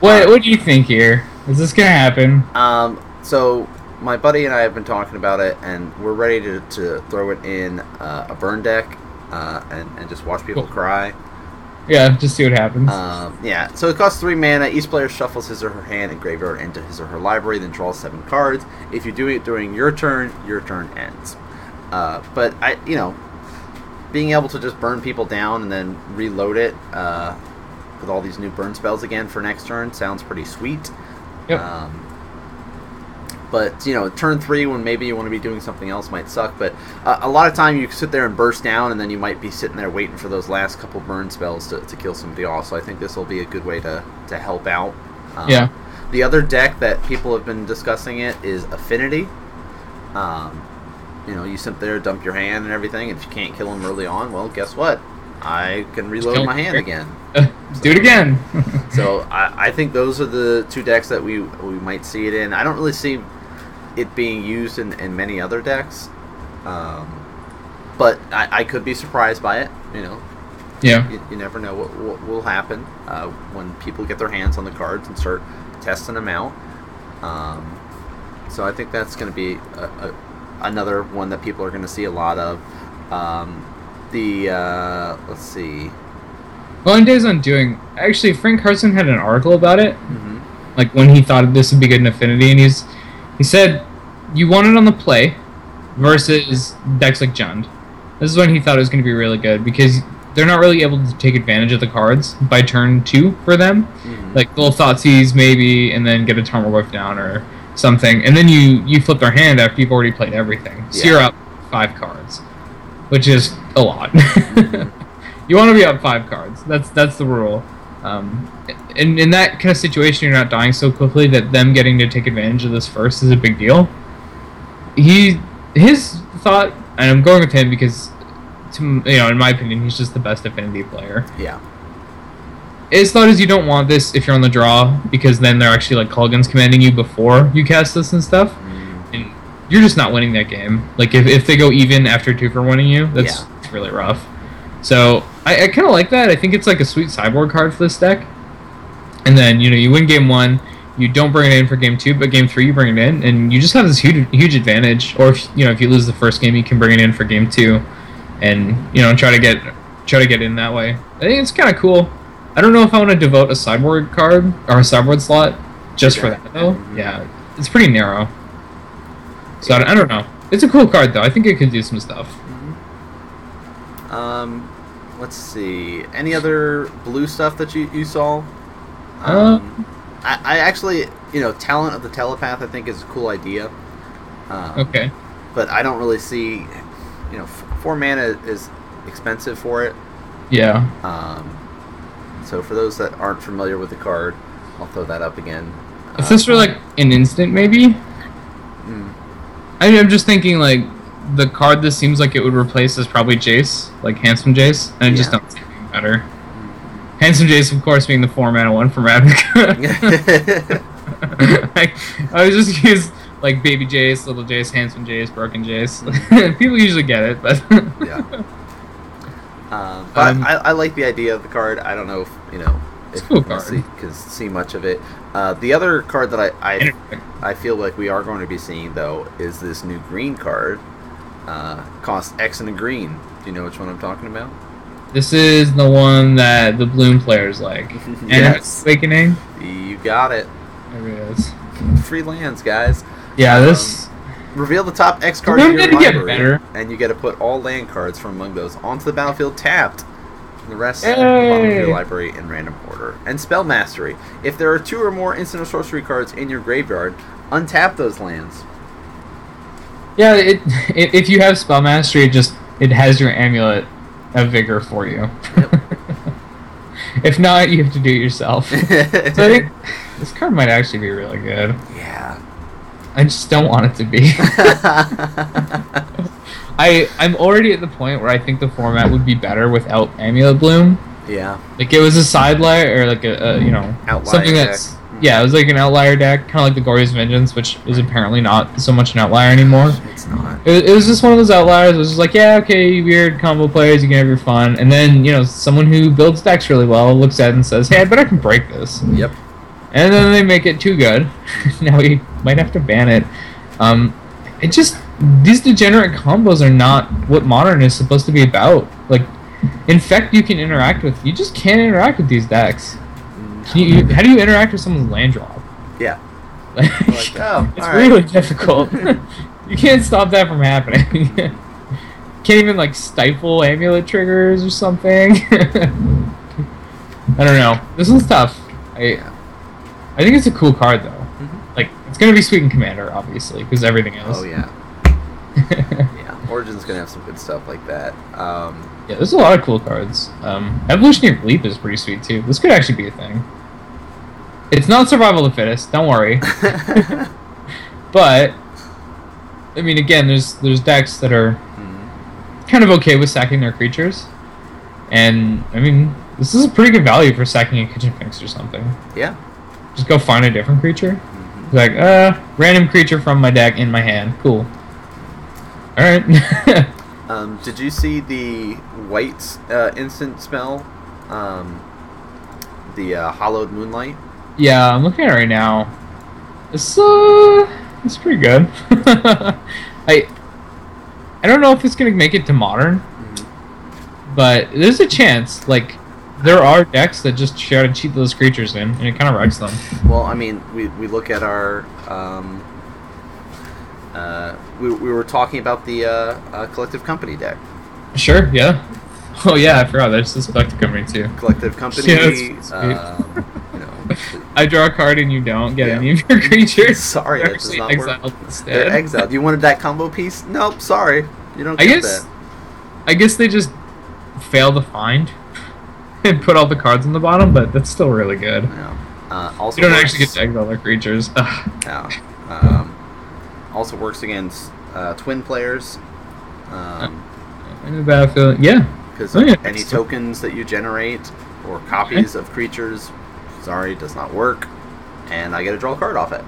What What do you think here? Is this gonna happen? Um, so my buddy and I have been talking about it, and we're ready to, to throw it in uh, a burn deck uh, and, and just watch people Cool. cry. Yeah, just see what happens. Um, yeah, so it costs three mana. Each player shuffles his or her hand and graveyard into his or her library, then draws seven cards. If you do it during your turn, your turn ends. Uh, but I, you know, being able to just burn people down and then reload it uh, with all these new burn spells again for next turn sounds pretty sweet. Yep. Um, but you know, turn three when maybe you want to be doing something else might suck. But uh, a lot of time you sit there and burst down, and then you might be sitting there waiting for those last couple burn spells to, to kill somebody off. So I think this will be a good way to, to help out. Um, Yeah. The other deck that people have been discussing it is Affinity. Um, you know, you sit there, dump your hand and everything, and if you can't kill them early on, well, guess what? I can reload my hand again. <laughs> Do it again. <laughs> So <laughs> I, I think those are the two decks that we we might see it in. I don't really see it being used in, in many other decks, um, but I, I could be surprised by it. You know, yeah. you, you never know what, what will happen uh, when people get their hands on the cards and start testing them out. Um, so I think that's going to be a, a, another one that people are going to see a lot of. Um, the uh, let's see. Well, in Days Undoing, actually, Frank Karsten had an article about it. hmm like when he thought this would be good in Affinity, and he's he said you want it on the play versus decks like Jund. This is when he thought it was going to be really good because they're not really able to take advantage of the cards by turn two for them. hmm Like little Thoughtseize maybe, and then get a Tarmogoyf down or something, and then you you flip their hand after you've already played everything. So Yeah. you're up five cards, which is a lot. <laughs> You want to be up five cards. That's that's the rule. Um, in in that kind of situation, you're not dying so quickly that them getting to take advantage of this first is a big deal. He his thought, and I'm going with him because to you know, in my opinion, he's just the best affinity player. Yeah. His thought is you don't want this if you're on the draw because then they're actually like Kolaghan's commanding you before you cast this and stuff, Mm, and you're just not winning that game. Like if, if they go even after two for winning you, that's Yeah. really rough. So I, I kind of like that. I think it's like a sweet sideboard card for this deck. And then you know you win game one, you don't bring it in for game two, but game three you bring it in, and you just have this huge huge advantage. Or if you know if you lose the first game, you can bring it in for game two, and you know try to get try to get in that way. I think it's kind of cool. I don't know if I want to devote a sideboard card or a sideboard slot just for that though. Yeah, it's pretty narrow. So I, I don't know. It's a cool card though. I think it could do some stuff. Um, let's see. Any other blue stuff that you, you saw? Um, I, I actually, you know, talent of the telepath. I think is a cool idea. Um, Okay. But I don't really see, you know, f- four mana is expensive for it. Yeah. Um, so for those that aren't familiar with the card, I'll throw that up again. Uh, this were like an instant, maybe. mm, I, I'm just thinking like the card this seems like it would replace is probably Jace, like handsome Jace, and I just Yeah. don't see anything better. Handsome Jace, of course, being the four mana one from Ravnica. <laughs> I, I was just use like baby Jace, little Jace, handsome Jace, broken Jace. <laughs> People usually get it, but <laughs> yeah. Um, but Um, I, I like the idea of the card. I don't know if you know if cool card. see, cause see much of it. Uh, the other card that I, I I feel like we are going to be seeing though is this new green card. Uh, costs X and a green. Do you know which one I'm talking about? This is the one that the Bloom players like. <laughs> Yes. And Awakening. You got it. There it is. Free lands, guys. Yeah, Um, this. Reveal the top X cards We're in your library, better. and you get to put all land cards from among those onto the battlefield tapped. The rest bottom of your library in random order. And spell mastery. If there are two or more instant or sorcery cards in your graveyard, untap those lands. Yeah, it, it <laughs> if you have spell mastery, it just it has your amulet of vigor for you. <laughs> if not, you have to do it yourself. <laughs> so I think this card might actually be really good. yeah. I just don't want it to be. <laughs> I I'm already at the point where I think the format would be better without amulet bloom. yeah. Like it was a side layer or like a, a you know Outlier something that's yeah, it was like an outlier deck, kind of like the Goryo's Vengeance, which is apparently not so much an outlier anymore. It's not. It, it was just one of those outliers. It was just like, yeah, okay, weird combo players, you can have your fun. And then, you know, someone who builds decks really well looks at it and says, hey, I bet I can break this. Yep. And then they make it too good. <laughs> now we might have to ban it. Um, it just, these degenerate combos are not what modern is supposed to be about. Like, Infect you can interact with. You just can't interact with these decks. You, you- how do you interact with someone's land drop? Yeah. Like, Like, <laughs> oh, it's really difficult. <laughs> you can't stop that from happening. <laughs> can't even like stifle amulet triggers or something. I don't know. This one's tough. I I think it's a cool card though. Mhm. Like it's gonna be Sweet and Commander, obviously, because everything else. Oh yeah. Yeah. Origin's gonna have some good stuff like that. Um, yeah, there's a lot of cool cards. Um, Evolutionary Leap is pretty sweet too. This could actually be a thing. It's not Survival of the Fittest. Don't worry. <laughs> But I mean, again, there's there's decks that are kind of okay with sacking their creatures, and I mean, this is a pretty good value for sacking a kitchen finks or something. Yeah. Just go find a different creature. Mhm. Like, uh, random creature from my deck in my hand. Cool. All right. <laughs> Um, did you see the white uh, instant spell? Um, the uh, Hallowed Moonlight. Yeah, I'm looking at it right now. It's uh, it's pretty good. <laughs> I I don't know if it's gonna make it to modern. Mhm. but there's a chance. Like, there are decks that just try to cheat those creatures in, and it kind of wrecks them. Well, I mean, we, we look at our. Um, uh, we, we were talking about the uh, uh, collective company deck. Sure, yeah. Oh yeah, I forgot. There's this collective company too. Collective company. <laughs> Yeah, I draw a card and you don't get Yeah. any of your creatures. Sorry, They're that does not work. exiled they're instead. exiled. You wanted that combo piece? Nope. Sorry, you don't I get guess. that. I guess they just fail to find <laughs> and put all the cards on the bottom, but that's still really good. No. Uh, also, You don't works- actually get to exile their creatures. <laughs> No. Um, also works against uh, twin players. Um, in the battlefield. Yeah. Because Oh, yeah. any tokens that you generate or copies of creatures, sorry, does not work, and I get to draw a card off it.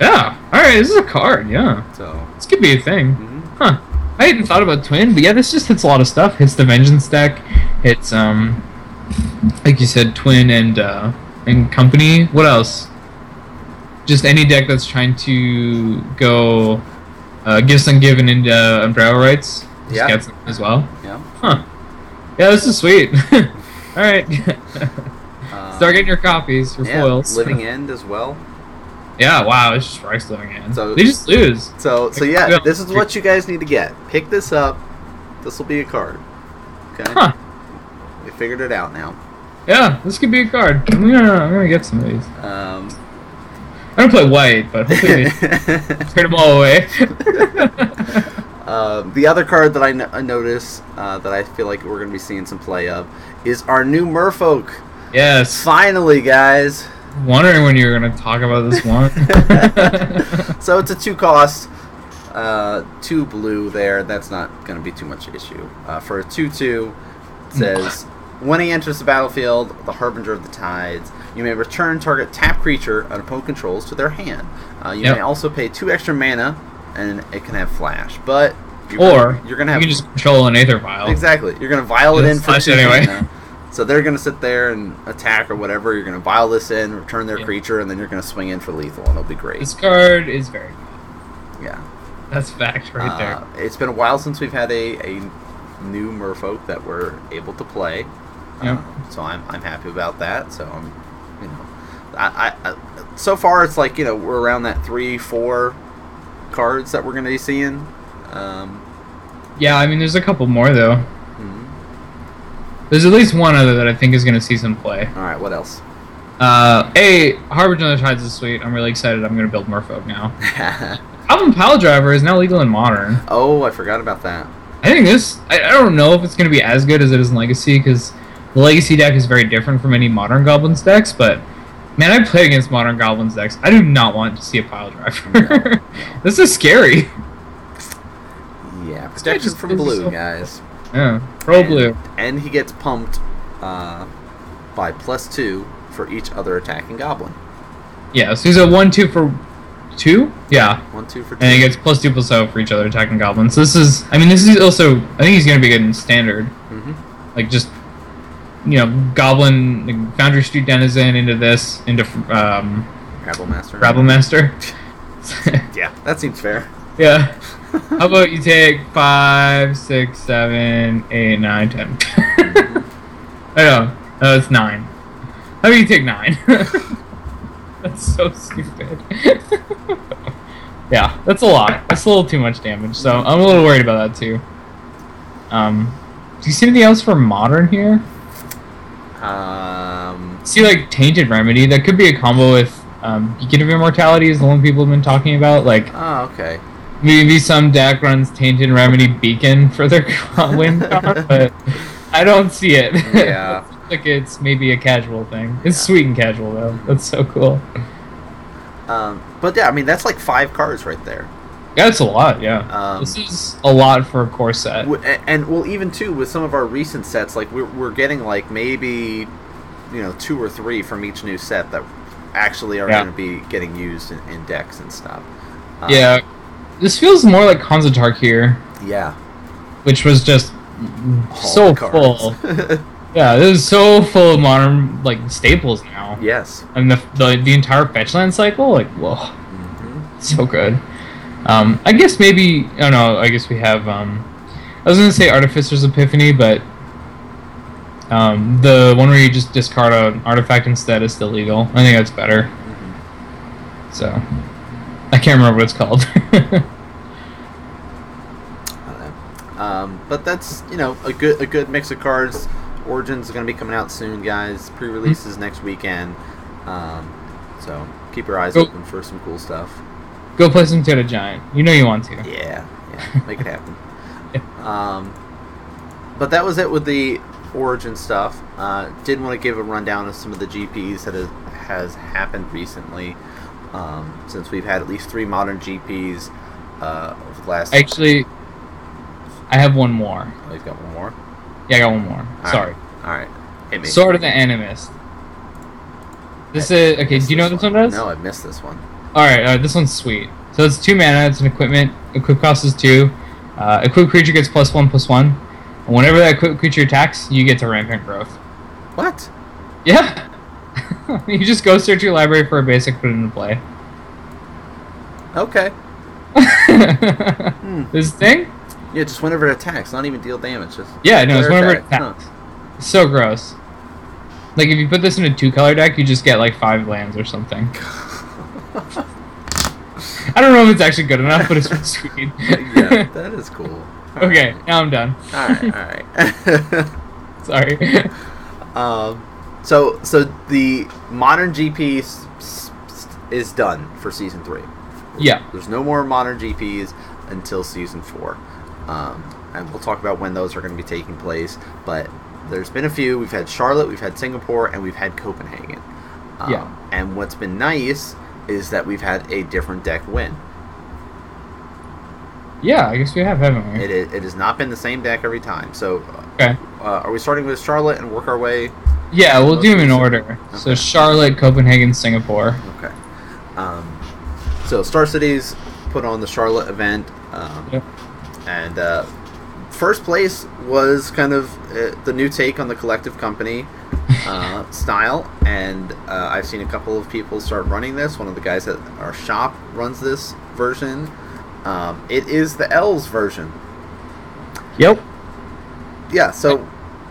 Yeah. All right. This is a card. Yeah. So, This could be a thing. mhm. Huh. I hadn't thought about twin, but yeah, this just hits a lot of stuff. Hits the vengeance deck. Hits um, like you said, twin and uh, and company. What else? Just any deck that's trying to go uh, give some given into uh, umbrella rights. Just Yeah. gets them as well. yeah. Huh. Yeah, this is sweet. <laughs> All right. <laughs> Um, Start getting your copies, your yeah, foils. Living End as well. yeah, wow, it's just Rice living End. So- they just lose. So, so yeah, this is what you guys need to get. Pick this up. This will be a card. Okay. Huh. We figured it out now. Yeah, this could be a card. I'm gonna, I'm gonna get some of these. Um, I don't play white, but hopefully <laughs> turn them all away. <laughs> Um, the other card that I, no- I notice uh, that I feel like we're going to be seeing some play of is our new Merfolk. Yes. Finally, guys. Wondering when you were gonna talk about this one. <laughs> so it's a two cost, uh, two blue there. That's not going to be too much issue. Uh, for a 2 2, it says when he enters the battlefield, the Harbinger of the Tides, you may return target tap creature an opponent controls to their hand. Uh, you Yep. may also pay two extra mana, and it can have flash. But you're or gonna, you're going to have you can just control an Aether Vial. Exactly. You're gonna vial it in for two anyway. mana. <laughs> So they're gonna sit there and attack or whatever. You're gonna vial this in, return their Yeah. creature, and then you're gonna swing in for lethal, and it'll be great. This card is very good. yeah. That's fact right there. Uh, it's been a while since we've had a, a new Merfolk that we're able to play. Yep. Uh, so I'm, I'm happy about that. So I'm, you know, I, I, I so far it's like you know we're around that three four cards that we're gonna be seeing. Um, Yeah, I mean, there's a couple more though. There's at least one other that I think is gonna see some play. All right. What else? Uh, a Harbinger of the Tides is sweet. I'm really excited. I'm gonna build Merfolk now. <laughs> Goblin Piledriver is now legal in Modern. oh, I forgot about that. I think this. I, I don't know if it's going to be as good as it is in Legacy because the Legacy deck is very different from any Modern Goblins decks. But man, I play against Modern Goblins decks. I do not want to see a pile driver. <laughs> this is scary. Yeah, protection from blue, yourself- guys. Yeah, pro blue. And he gets pumped uh, by plus two for each other attacking goblin. Yeah, so he's a one-two for two. Yeah, One, two for two. and he gets plus two plus zero for each other attacking goblins. So this is. I mean, this is also. I think he's going to be good in standard. hmm Like just. You know, Goblin, like, Foundry Street Denizen into this, into um, Rabble Master. Rabble Master. <laughs> <laughs> Yeah, that seems fair. Yeah. How about you take five, six, seven, eight, nine, ten? <laughs> I know. No, it's nine. How about you take nine? <laughs> that's so stupid. <laughs> yeah, that's a lot. That's a little too much damage. So I'm a little worried about that too. Um, do you see anything else for modern here? Um, See like tainted remedy. That could be a combo with um, beacon of immortality is the one people have been talking about. Like oh, okay. Maybe some deck runs Tainted Remedy Beacon for their win <laughs> con, but I don't see it. Yeah. <laughs> like it's maybe a casual thing. It's Yeah. sweet and casual though. That's so cool. Um, but yeah, I mean that's like five cards right there. Yeah, it's a lot. Yeah, Um, this is a lot for a core set. W- a- and well, even too with some of our recent sets, like we're we're getting like maybe, you know, two or three from each new set that actually are Yeah. going to be getting used in, in decks and stuff. Um, yeah, this feels more like Khans of Tarkir here, Yeah. which was just All so full. <laughs> Yeah, this is so full of modern like staples now. yes. And the, the the entire fetchland cycle, like whoa. hmm so good. Um, I guess maybe I don't know. I guess we have. Um, I was gonna say Artificer's Epiphany, but um, the one where you just discard an artifact instead is still legal. I think that's better. So I can't remember what it's called. <laughs> Um, but that's you know a good a good mix of cards. Origins is going to be coming out soon, guys. Pre-releases next weekend. Um, so keep your eyes Cool. open for some cool stuff. Go play some Toad Giant. You know you want to. Yeah, yeah, <laughs> make it happen. Um, but that was it with the Origin stuff. Uh, did want to give a rundown of some of the GPs that has, has happened recently. Um, since we've had at least three modern GPs uh, over the last. Actually, I have one more. Oh, he's got one more. Yeah, I got one more. right. Sorry. All right, hit me. Sword of the Animist. This is okay. Do you know what this one does? No, I missed this one. All right, uh, this one's sweet. So it's two mana. It's an equipment. Equip cost is two. Uh, equip creature gets plus one plus one. And whenever that equip creature attacks, you get to rampant growth. What? Yeah. <laughs> you just go search your library for a basic, put it into play. Okay. <laughs> Hmm. This thing? Yeah, just whenever it attacks, not even deal damage. Just Yeah, no, it's whenever it attack, attacks. It's so gross. Like if you put this in a two color deck, you just get like five lands or something. <laughs> I don't know if it's actually good enough, but it's sweet. yeah, that is cool. okay, now I'm done. All right, all right. Sorry. um, so so the modern GP is done for season three. yeah. There's no more modern GPs until season four, um, and we'll talk about when those are going to be taking place. But there's been a few. We've had Charlotte, we've had Singapore, and we've had Copenhagen. Um, Yeah. And what's been nice is that we've had a different deck win. Yeah, I guess we have, haven't we? It, it has not been the same deck every time. So, Okay. uh, are we starting with Charlotte and work our way? Yeah, we'll do them in order. So Charlotte, Copenhagen, Singapore. Okay. Um, so Star Cities put on the Charlotte event, um, Yep. and uh, first place was kind of uh, the new take on the collective company uh, <laughs> style. And uh, I've seen a couple of people start running this. One of the guys at our shop runs this version. Um, it is the Elves version. Yep. Yeah. So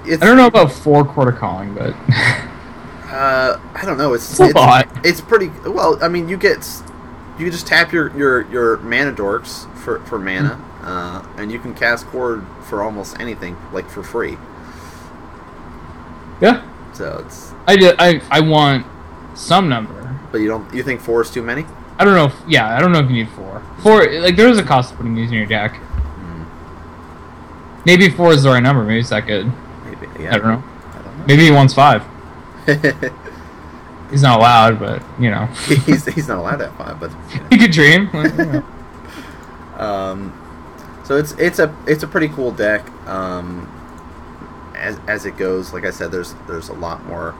it's I don't know about four Chord of Calling, but <laughs> Uh, I don't know. It's It's a lot. It's pretty well. I mean, you get you just tap your your your mana dorks for for mana, uh, and you can cast Chord for almost anything like for free. yeah, So it's I did. I I want some number. but you don't you think four is too many? I don't know. If, yeah, I don't know if you need four. Four, like there is a cost of putting these in your deck. Hmm, Maybe four is the right number. Maybe it's that good. Yeah. I don't know. I don't Maybe he wants five. <laughs> He's not allowed, but you know, he's he's not allowed have five, but you know. he could dream. <laughs> Like, you know. Um, so it's it's a it's a pretty cool deck. Um, as as it goes, like I said, there's there's a lot more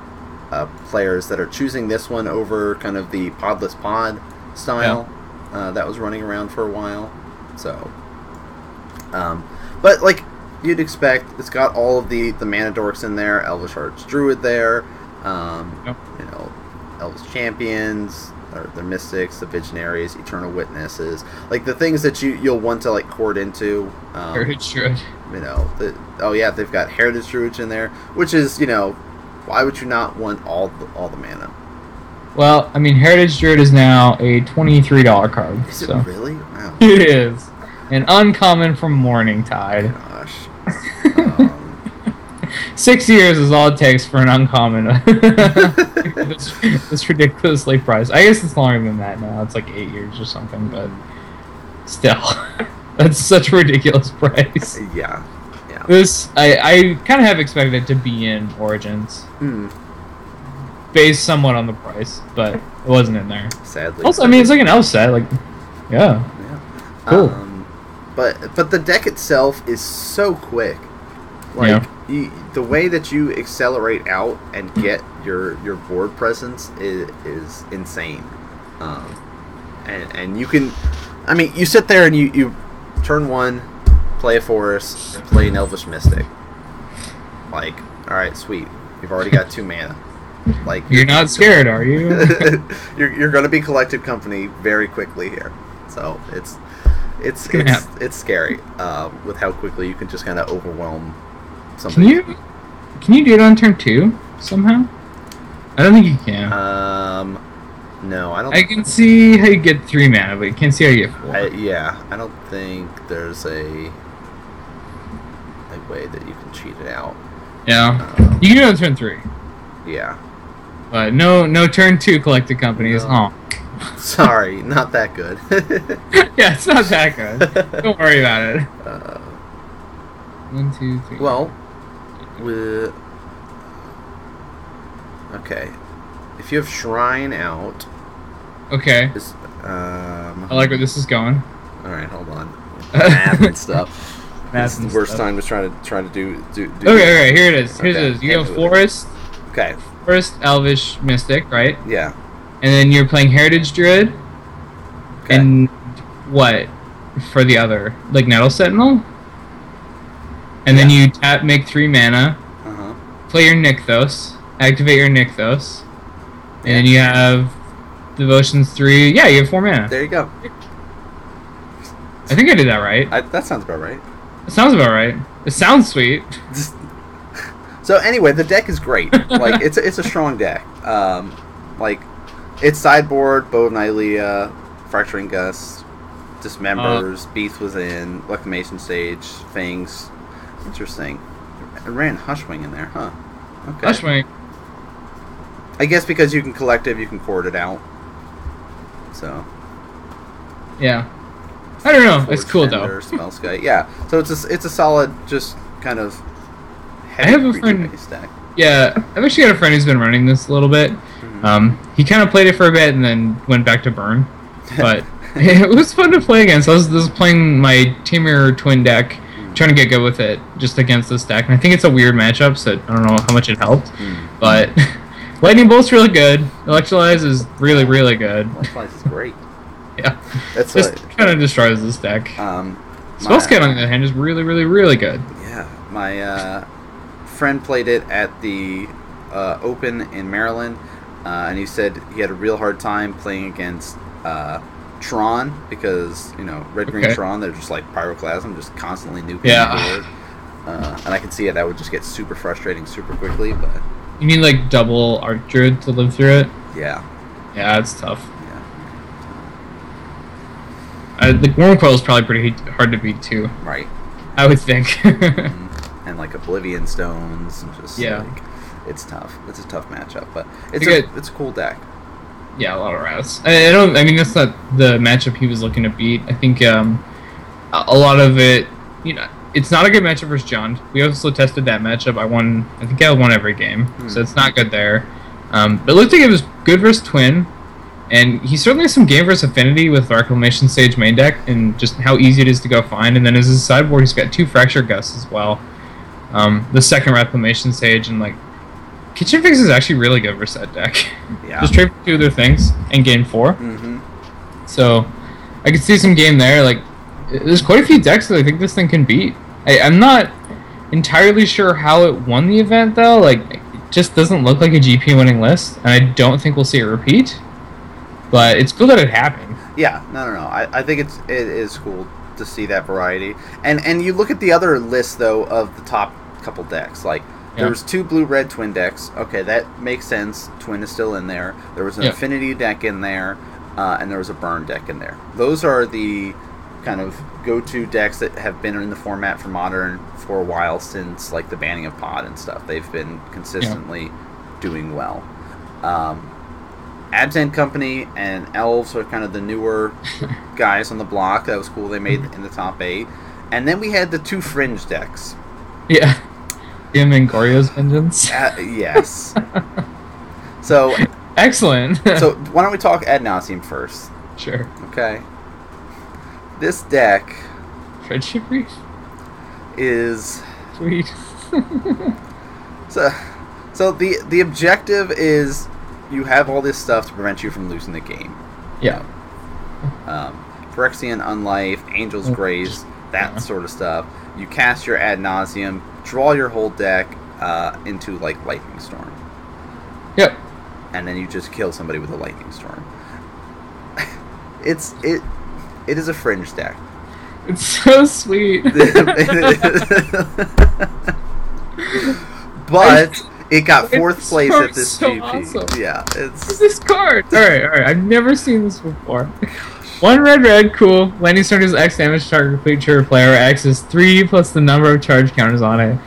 uh, players that are choosing this one over kind of the podless pod style uh, that was running around for a while. So, um, but like you'd expect, it's got all of the the mana dorks in there. Elvish Arch Druid there. Um, Yep. You know, Elvish Champions, or the Mystics, the Visionaries, Eternal Witnesses, like the things that you you'll want to like Chord into. Um, Heritage Druid. you know, the, oh yeah, they've got Heritage Druids in there, which is you know, why would you not want all the, all the mana? Well, I mean, Heritage Druid is now a twenty-three dollar card. Is so it really? Wow. <laughs> it is an uncommon from Morningtide. Gosh. Um, Six years is all it takes for an uncommon. <laughs> this, this ridiculously priced. I guess it's longer than that now. It's like eight years or something, but still, <laughs> that's such a ridiculous price. yeah. Yeah. This I, I kind of have expected it to be in Origins, Hmm. based somewhat on the price, but it wasn't in there. Sadly. Also, I mean, it's like an elf set. Like, yeah, Yeah. Cool. Um, but but the deck itself is so quick. Like you, the way that you accelerate out and get your your board presence is, is insane. Um, and and you can, I mean, you sit there and you you turn one, play a forest, and play an elvish mystic. Like, all right, sweet. You've already got two mana. Like you're not scared, are you? <laughs> you're, you're going to be collected company very quickly here. So it's it's it's, it's scary um, with how quickly you can just kind of overwhelm Can you can you do it on turn two somehow? I don't think you can. Um, no, I don't. I can see how you get three mana, but you can't see how you get four. I, yeah, I don't think there's a a way that you can cheat it out. yeah, Um, you can do it on turn three, yeah, but no, no turn two collected companies. No. Oh, <laughs> sorry, not that good. <laughs> yeah, it's not that good. don't worry about it. uh, One, two, three. well, with okay, if you have shrine out, okay, This, um, I like where this is going. all right, hold on. <laughs> Math and stuff. math It's the worst stuff. time to try to try to do do. do Okay, okay, here it is. Here Okay, it is. You have. Forest, Okay. Forest, Elvish, Mystic, right? Yeah. And then you're playing Heritage Druid, Okay. and what for the other? Like Nettle Sentinel? And then you tap, make three mana, uh huh. play your Nykthos, activate your Nykthos, and then you have Devotions 3. Yeah, you have four mana. There you go. I think I did that right. I, that sounds about right. It sounds about right. It sounds sweet. <laughs> So anyway, the deck is great. <laughs> Like it's a, it's a strong deck. Um, like its sideboard, Bow of Nylea, Fracturing Gust, Dismembers, Uh. Beast Within, Reclamation Sage, Fangs. Interesting. It ran Hushwing in there, huh? Okay. Hushwing. I guess because you can collective, you can Chord it out. So. Yeah. I don't know. It's cool Fender, though. Spellskite. Yeah. So it's a, it's a solid, just kind of. I have a heavy friend- deck. Yeah, I've actually got a friend who's been running this a little bit. Mhm. Um, he kind of played it for a bit and then went back to burn. But <laughs> it was fun to play against. I was, I was playing my Timur twin deck, trying to get good with it just against this deck. And I think it's a weird matchup, so I don't know how much it helped. Mm. But <laughs> Lightning Bolt's really good. Electrolyze is really, really good. Flies is great. <laughs> Yeah. That's Just kind of destroys this deck. Um, Spellskite, on the other hand, is really, really, really good. Yeah, my uh, friend played it at the uh, Open in Maryland, uh, and he said he had a real hard time playing against uh, Tron because you know red green Okay. Tron. They're just like pyroclasm, just constantly nuking Yeah. Uh, and I can see it. That would just get super frustrating super quickly. But You need like double Archdruid to live through it. yeah, Yeah, it's tough. yeah, Uh, the Wurmcoil is probably pretty hard to beat too. right. I would think. <laughs> Mhm. Like Oblivion Stones, and just Yeah. like it's tough. It's a tough matchup, but it's a, it's a cool deck. yeah, a lot of routes. I, I don't. I mean, that's not the matchup he was looking to beat. I think um, a, lot of it. You know, it's not a good matchup versus Jund. We also tested that matchup. I won. I think I won every game, Hmm. so it's not good there. Um, but it looked like it was good versus Twin, and he certainly has some game versus Affinity with Reclamation Sage main deck, and just how easy it is to go find. And then as his sideboard, he's got two Fracture Gusts as well. Um, the second Reclamation Sage and like Kitchen Finks is actually really good versus that deck. Yeah. Just trade for two of their things and gain four. hmm So I could see some game there. Like, there's quite a few decks that I think this thing can beat. I, I'm not entirely sure how it won the event though. Like, it just doesn't look like a GP winning list, and I don't think we'll see it repeat. But it's cool that it happened. Yeah, no, no, no. I, I think it's it is cool to see that variety. And and you look at the other list though of the top couple decks. Like Yeah. there was two blue red twin decks. Okay, that makes sense. Twin is still in there. There was an Yeah. affinity deck in there, uh, and there was a burn deck in there. Those are the kind of go-to decks that have been in the format for modern for a while since like the banning of pod and stuff. They've been consistently doing well. Um, Abzan Company and Elves are kind of the newer <laughs> guys on the block. That was cool. They made in the top eight. And then we had the two fringe decks. Yeah. Him and Goryo's Vengeance. Uh, yes. <laughs> so, Excellent. so why don't we talk ad nauseam first? sure. Okay. This deck Friendship Reef? is Sweet. <laughs> so. So the the objective is you have all this stuff to prevent you from losing the game. yeah. um, Phyrexian Unlife, Angel's Oh, Grace, that yeah. sort of stuff. You cast your Ad Nauseam, draw your whole deck uh, into like Lightning Storm, Yep. and then you just kill somebody with a Lightning Storm. <laughs> it's it it is a fringe deck. It's so sweet. <laughs> but <laughs> it got fourth It's place at this so GP. awesome. Yeah, What's it's this card? Alright, alright. I've never seen this before. <laughs> One red, red, cool. Lightning Storm is X damage to target creature or player. X is 3 plus the number of charge counters on it.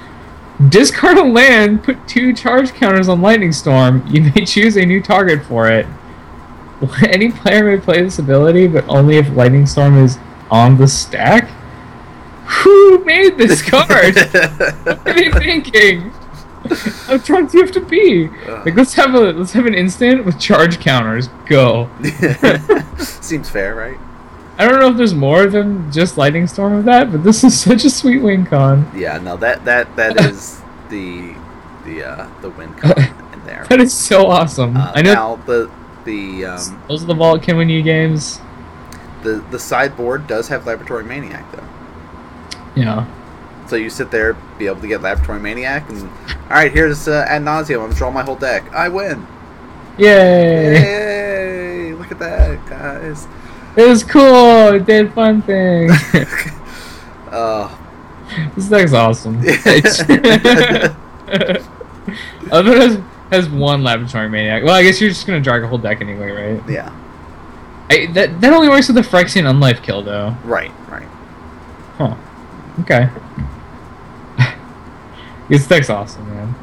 Discard a land, put two charge counters on Lightning Storm. You may <laughs> choose a new target for it. <laughs> Any player may play this ability, but only if Lightning Storm is on the stack? Who made this card? what are they thinking? How drunk do you have to be? Like let's have a let's have an instant with charge counters. Go. <laughs> Seems fair, right? I don't know if there's more than just Lightning Storm of that, but this is such a sweet win con. Yeah, no, that that that <laughs> is the the uh, the win con <laughs> in there. That is so awesome. Uh, I know now the the um, those are the Vault can win you games. the the sideboard does have Laboratory Maniac though. Yeah. So you sit there, be able to get Laboratory Maniac, and all right, here's uh, ad nauseam. I'm gonna draw my whole deck. I win! Yay! Yay! Look at that, guys. It was cool. It did fun things. <laughs> Oh, this deck's awesome. <laughs> <laughs> Other has, has one laboratory maniac. Well, I guess you're just gonna drag a whole deck anyway, right? yeah, I, that that only works with the Phyrexian Unlife kill, though. right, right. Huh. Okay. This deck's awesome, man.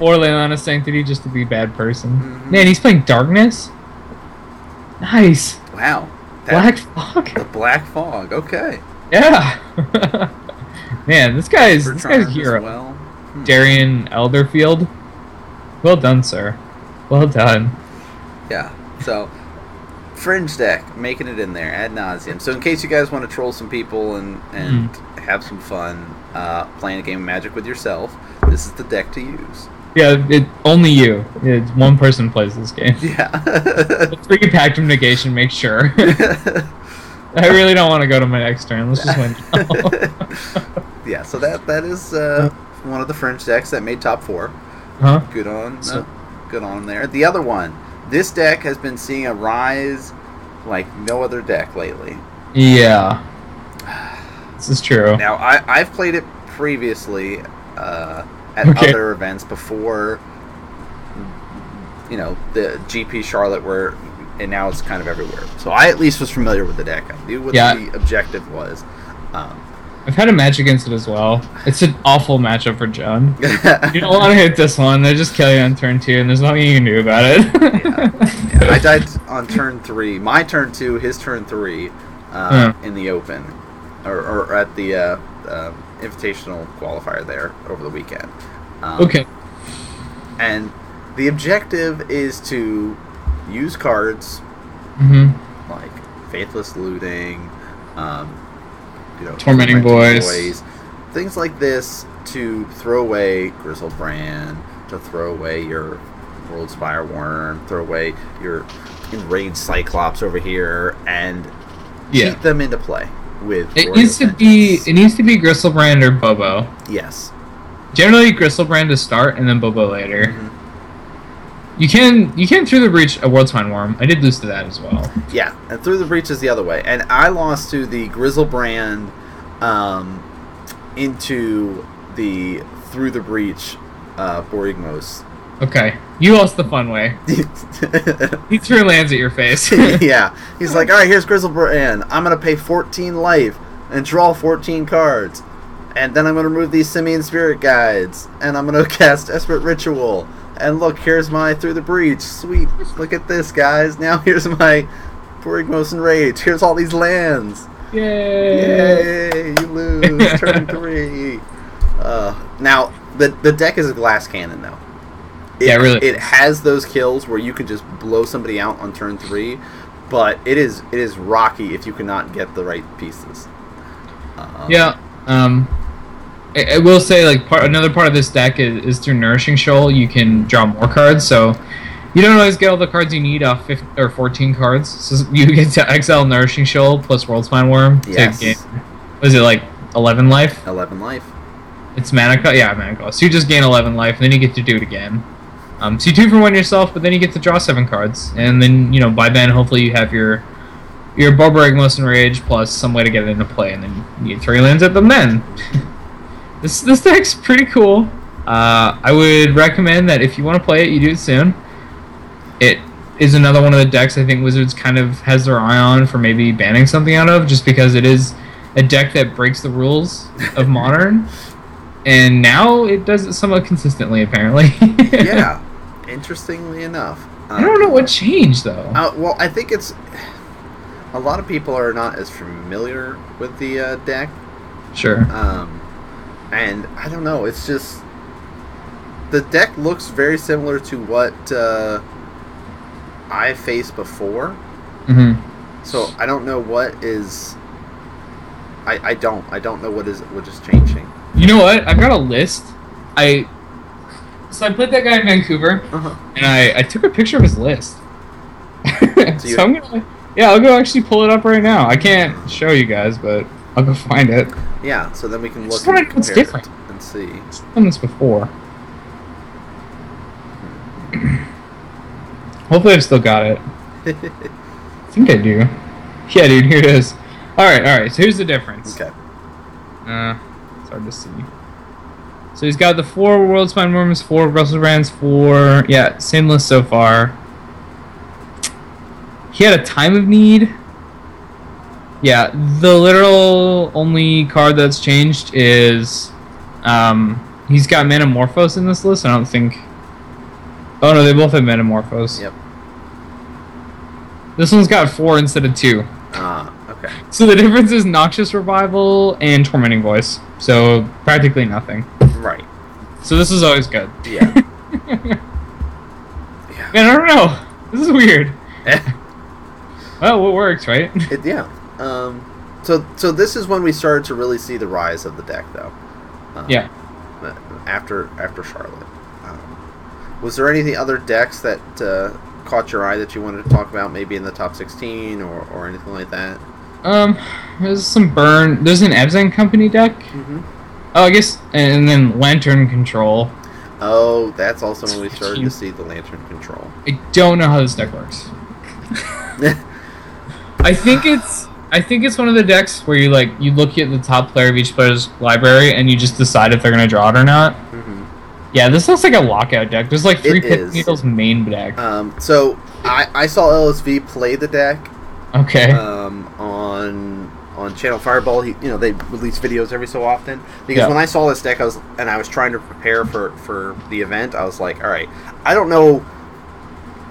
or Leyline of Sanctity just to be a bad person. Mhm. Man, he's playing Darkness. Nice. Wow. That- Black Fog. The Black Fog. Okay. Yeah. <laughs> Man, this guy's this guy's a hero. Well. Hmm. Darian Elderfield. Well done, sir. Well done. Yeah. So, fringe deck, making it in there ad nauseam. So, in case you guys want to troll some people and and Hmm. Have some fun uh, playing a game of Magic with yourself, this is the deck to use. Yeah, it, only you. It's one person plays this game. Yeah. <laughs> Three of negation make sure. <laughs> I really don't want to go to my next turn. Let's just win. <laughs> yeah. So that that is uh, one of the French decks that made top four. huh? Good on, So- uh, good on there. The other one, this deck has been seeing a rise like no other deck lately. Yeah. This is true. Now, I, I've played it previously uh, at Okay. other events before, you know, the GP Charlotte, where and now it's kind of everywhere. So I at least was familiar with the deck. I knew what Yeah. the objective was. Um, I've had a match against it as well. It's an awful matchup for John. <laughs> You don't want to hit this one. They just kill you on turn two, and there's nothing you can do about it. Yeah, <laughs> I died on turn three. My turn two, his turn three, uh, in the Open, or, or at the uh, uh, Invitational qualifier there over the weekend. Um, okay. And the objective is to use cards hmm like Faithless Looting, um, you know, Tormenting Voice. things like this to throw away Griselbrand, to throw away your Worldspine Wurm, throw away your Enraged Cyclops over here, and Yeah. keep them into play with. It Royal needs to be it needs to be Griselbrand or Bobo. yes. Generally, Griselbrand to start, and then Bobo later. Mhm. You can you can through the breach a Worldspine Wurm. I did lose to that as well. Yeah, and through the breach is the other way. And I lost to the Griselbrand um, into the through the breach uh, Borborygmos. Okay, you lost the fun way. <laughs> He threw lands at your face. <laughs> yeah, he's like, all right, here's Griselbrand. I'm gonna pay 14 life and draw 14 cards, and then I'm gonna remove these Simian Spirit Guides, and I'm gonna <laughs> cast Desperate Ritual. And look, here's my Through the Breach. Sweet, look at this, guys. Now here's my Borborygmos Enraged. Here's all these lands. Yay! Yay! You lose. Turn three. Uh, now the the deck is a glass cannon though. It, Yeah, really. It has those kills where you can just blow somebody out on turn three, but it is it is rocky if you cannot get the right pieces. Um, Yeah. Um, I, I will say like part another part of this deck is, is through Nourishing Shoal. You can draw more cards, so you don't always get all the cards you need off 15, or 14 cards. So you get to exile Nourishing Shoal plus Worldspine Wurm Yes. to gain. Was it like 11 life? Eleven life. It's mana cost. Yeah, mana cost. So you just gain 11 life, and then you get to do it again. Um, so you two for one yourself, but then you get to draw seven cards, and then you know by then hopefully you have your your Borborygmos Enraged plus some way to get it into play, and then you get three lands at them. Then <laughs> this this deck's pretty cool. Uh, I would recommend that if you want to play it, you do it soon. It is another one of the decks I think Wizards kind of has their eye on for maybe banning something out of, just because it is a deck that breaks the rules of <laughs> Modern and now it does it somewhat consistently apparently <laughs> yeah. Interestingly enough. i don't know what changed though Uh, well, I think it's a lot of people are not as familiar with the uh, deck. sure Um, and I don't know. It's just the deck looks very similar to what uh, I faced before. Mm-hmm. So I don't know what is. I, I don't I don't know what is what is changing. You know what? I've got a list. I so I played that guy in Vancouver, Uh-huh. and I, I took a picture of his list. <laughs> so, you- I'm gonna yeah, I'll go actually pull it up right now. I can't show you guys, but I'll go find it. Yeah, so then we can look and what's different. and see. I've done this before. Hopefully, I've still got it. <laughs> I think I do. Yeah, dude, here it is. All right, all right. So here's the difference. okay. Uh, it's hard to see. So he's got the four Worldspine Wurms, four Griselbrands, four. Yeah, same list so far. He had a Time of Need. Yeah, the literal only card that's changed is. Um, he's got Metamorphose in this list. I don't think. Oh no, they both have Metamorphose. Yep. This one's got four instead of two. Ah, okay. So the difference is Noxious Revival and Tormenting Voice. So practically nothing. Right. So this is always good. Yeah. <laughs> Man, I don't know. This is weird. <laughs> Well, what works, right? <laughs> It, yeah. Um, so so this is when we started to really see the rise of the deck, though. Um, Yeah. After after Charlotte, um, was there any other decks that uh, caught your eye that you wanted to talk about? Maybe in the top sixteen or, or anything like that. Um, there's some burn. There's an Abzan Company deck. Mm-hmm. Oh, I guess, and then Lantern Control. Oh, that's also when we started to see the lantern control. I don't know how this deck works. <laughs> I think it's. I think it's one of the decks where you like you look at the top player of each player's library and you just decide if they're gonna draw it or not. hmm Yeah, this looks like a lockout deck. There's like three It Pit. Needles main deck. Um, so I, I saw LSV play the deck Okay. um, on on Channel Fireball. He, you know, they release videos every so often. Because Yeah. when I saw this deck, I was and I was trying to prepare for for the event. I was like, all right, I don't know.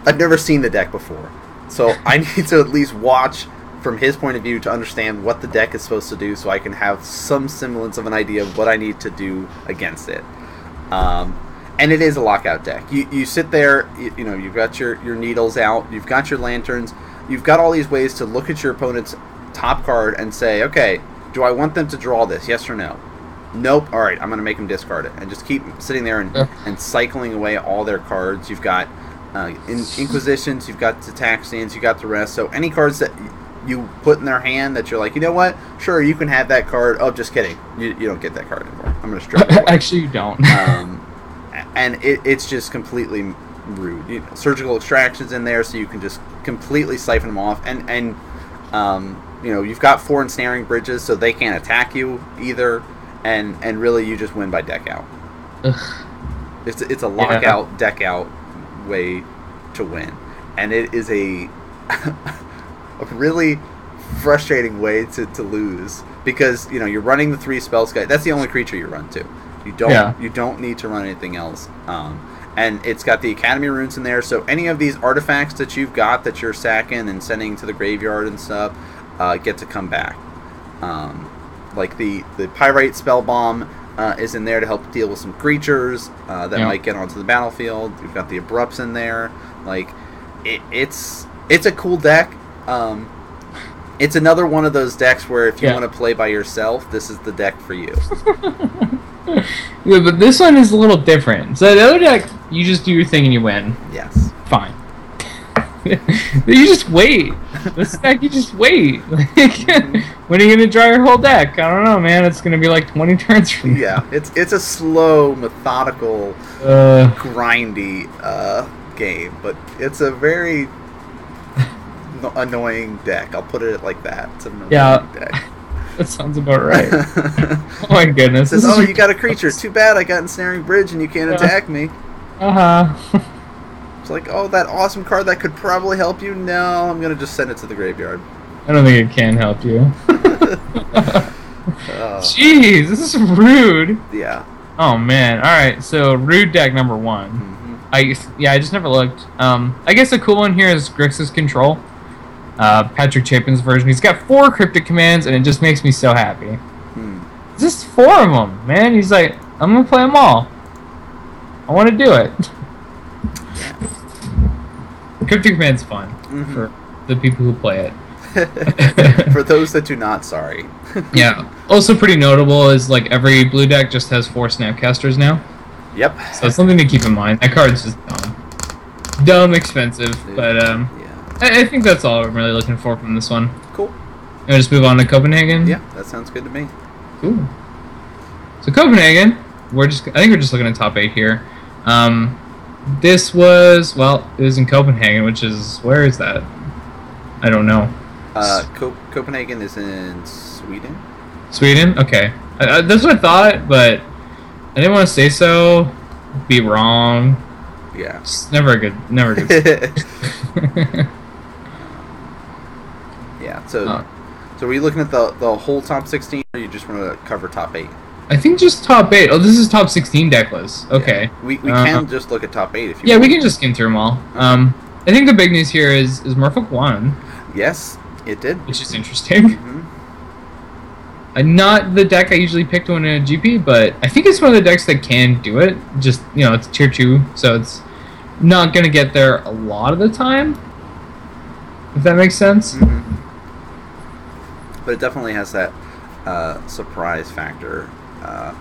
I've never seen the deck before, so <laughs> I need to at least watch from his point of view to understand what the deck is supposed to do, so I can have some semblance of an idea of what I need to do against it. Um, and it is a lockout deck. You, you sit there, you, you know, you've got your, your needles out, you've got your lanterns, you've got all these ways to look at your opponent's top card and say, okay, do I want them to draw this? Yes or no? Nope. All right, I'm going to make them discard it, and just keep sitting there and, Yeah. and cycling away all their cards. You've got uh, in, Inquisitions, you've got the Taxians, you got the rest. So any cards that you put in their hand that you're like, you know what? Sure, you can have that card. Oh, just kidding. You, you don't get that card anymore. I'm going to strip <laughs> Actually, you don't. um, and it, it's just completely rude. You know, surgical extractions in there, so you can just completely siphon them off. And and um, you know you've got four ensnaring bridges, so they can't attack you either. And and really, you just win by deck out. Ugh. It's it's a lockout deck out way to win, and it is a a <laughs> really frustrating way to, to lose because you know you're running the three Spellskite. That's the only creature you run to. You don't Yeah. you don't need to run anything else. Um, and it's got the Academy Ruins in there, so any of these artifacts that you've got that you're sacking and sending to the graveyard and stuff uh, get to come back. Um, like the the Pyrite Spellbomb uh, is in there to help deal with some creatures uh, that Yeah. might get onto the battlefield. You've got the abrupts in there. Like it, it's it's a cool deck. Um, it's another one of those decks where if you Yeah. want to play by yourself, this is the deck for you. <laughs> <laughs> yeah, but this one is a little different. So the other deck, you just do your thing and you win. yes. Fine. <laughs> you just wait. This deck, you just wait. <laughs> When are you gonna draw your whole deck? I don't know, man. It's gonna be like 20 turns from now. Yeah, it's it's a slow, methodical, Uh, grindy uh, game, but it's a very annoying deck. I'll put it like that. It's an annoying Yeah. deck. <laughs> that sounds about right. <laughs> oh my goodness. says, "Oh, you got a <laughs> creature. Too bad I got ensnaring bridge and you can't Yeah. attack me." Uh-huh. It's like, "Oh, that awesome card that could probably help you." No, I'm gonna just send it to the graveyard. I don't think it can help you. Uh, Jeez, this is rude. yeah. Oh man. All right. So rude deck number one. hmm I yeah, I just never looked. Um, I guess a cool one here is Grixis Control. Uh, Patrick Chapin's version. He's got four cryptic commands, and it just makes me so happy. Hmm. Just four of them, man. He's like, I'm gonna play them all. I want to do it. <laughs> cryptic command's fun Mhm. for the people who play it. <laughs> For <laughs> those that do not, sorry. Yeah. Also pretty notable is like every blue deck just has four Snapcasters now. Yep. So it's something to keep in mind. That card's just dumb. Dumb expensive. But um. I, I think that's all I'm really looking for from this one. Cool. You wanna just move on to Copenhagen? Yeah, that sounds good to me. Cool. So Copenhagen, we're just I think we're just looking at top eight here. Um this was well, it was in Copenhagen, which is where is that? I don't know. Uh, Co- Copenhagen is in Sweden. Sweden? Okay. I, I, that's what I thought, but I didn't want to say so. Be wrong. Yeah. It's never a good, never a good. <laughs> <laughs> yeah. So, Uh. so were you looking at the the whole top sixteen, or you just want to cover top eight? I think just top eight. Oh, this is top sixteen deck list. Okay. Yeah. We we Uh, can just look at top eight if you. Yeah, we can just skim through them all. Um, I think the big news here is is Merfolk won, Yes, it did. which is interesting. hmm Uh, not the deck I usually pick to win a GP, but I think it's one of the decks that can do it. Just you know, it's tier two, so it's not gonna get there a lot of the time. If that makes sense. hmm But it definitely has that uh, surprise factor. Uh,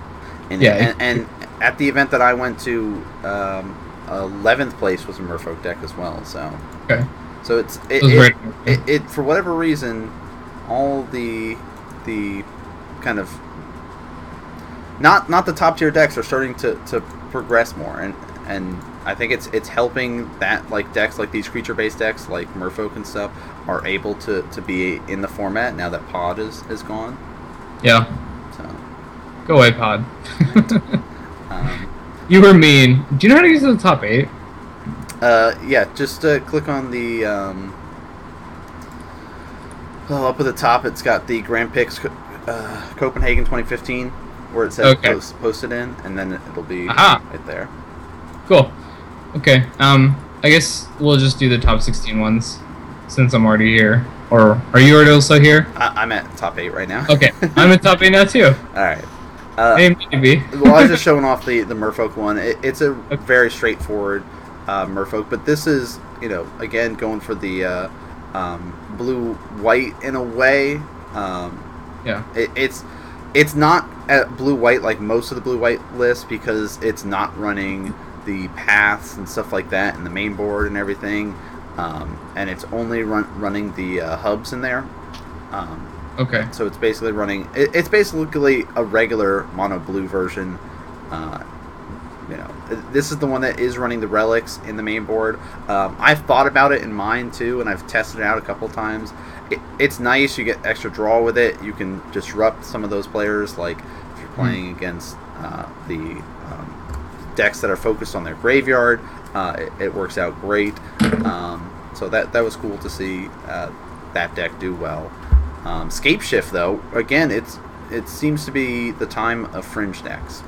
in Yeah, And, and at the event that I went to, um, eleventh place was a Merfolk deck as well. So, Okay. so it's it, It it, it, it for whatever reason, all the the kind of not not the top tier decks are starting to, to progress more and and I think it's it's helping that like decks like these creature based decks like Merfolk and stuff are able to, to be in the format now that Pod is, is gone. Yeah. So Go away, Pod. <laughs> um, you were mean. Do you know how to get to the top eight? uh, yeah, just uh, click on the um, well, up at the top. It's got the Grand Prix uh, Copenhagen 2015 where it says Okay. post, posted in, and then it'll be Aha. right there. Cool. Okay. Um, I guess we'll just do the top 16 ones since I'm already here. Or are you already also here? I, I'm at top eight right now. Okay. I'm in top eight now too. <laughs> All right. Uh, I didn't mean to be. well, I was just <laughs> showing off the the Merfolk one. It, it's a Okay. very straightforward uh, Merfolk, but this is you know again going for the uh, um, blue white in a way. Um, yeah. it, it's it's not at blue white like most of the blue white lists because it's not running the paths and stuff like that and the main board and everything, um, and it's only run, running the uh, hubs in there. Um, Okay. so it's basically running. It, it's basically a regular mono blue version. Uh, you know, this is the one that is running the relics in the main board. Um, I've thought about it in mine too, and I've tested it out a couple times. It, it's nice. You get extra draw with it. You can disrupt some of those players, like if you're playing against uh, the um, decks that are focused on their graveyard. Uh, it, it works out great. Um, so that that was cool to see uh, that deck do well. Um, Scape Shift, though, again, it's it seems to be the time of fringe decks.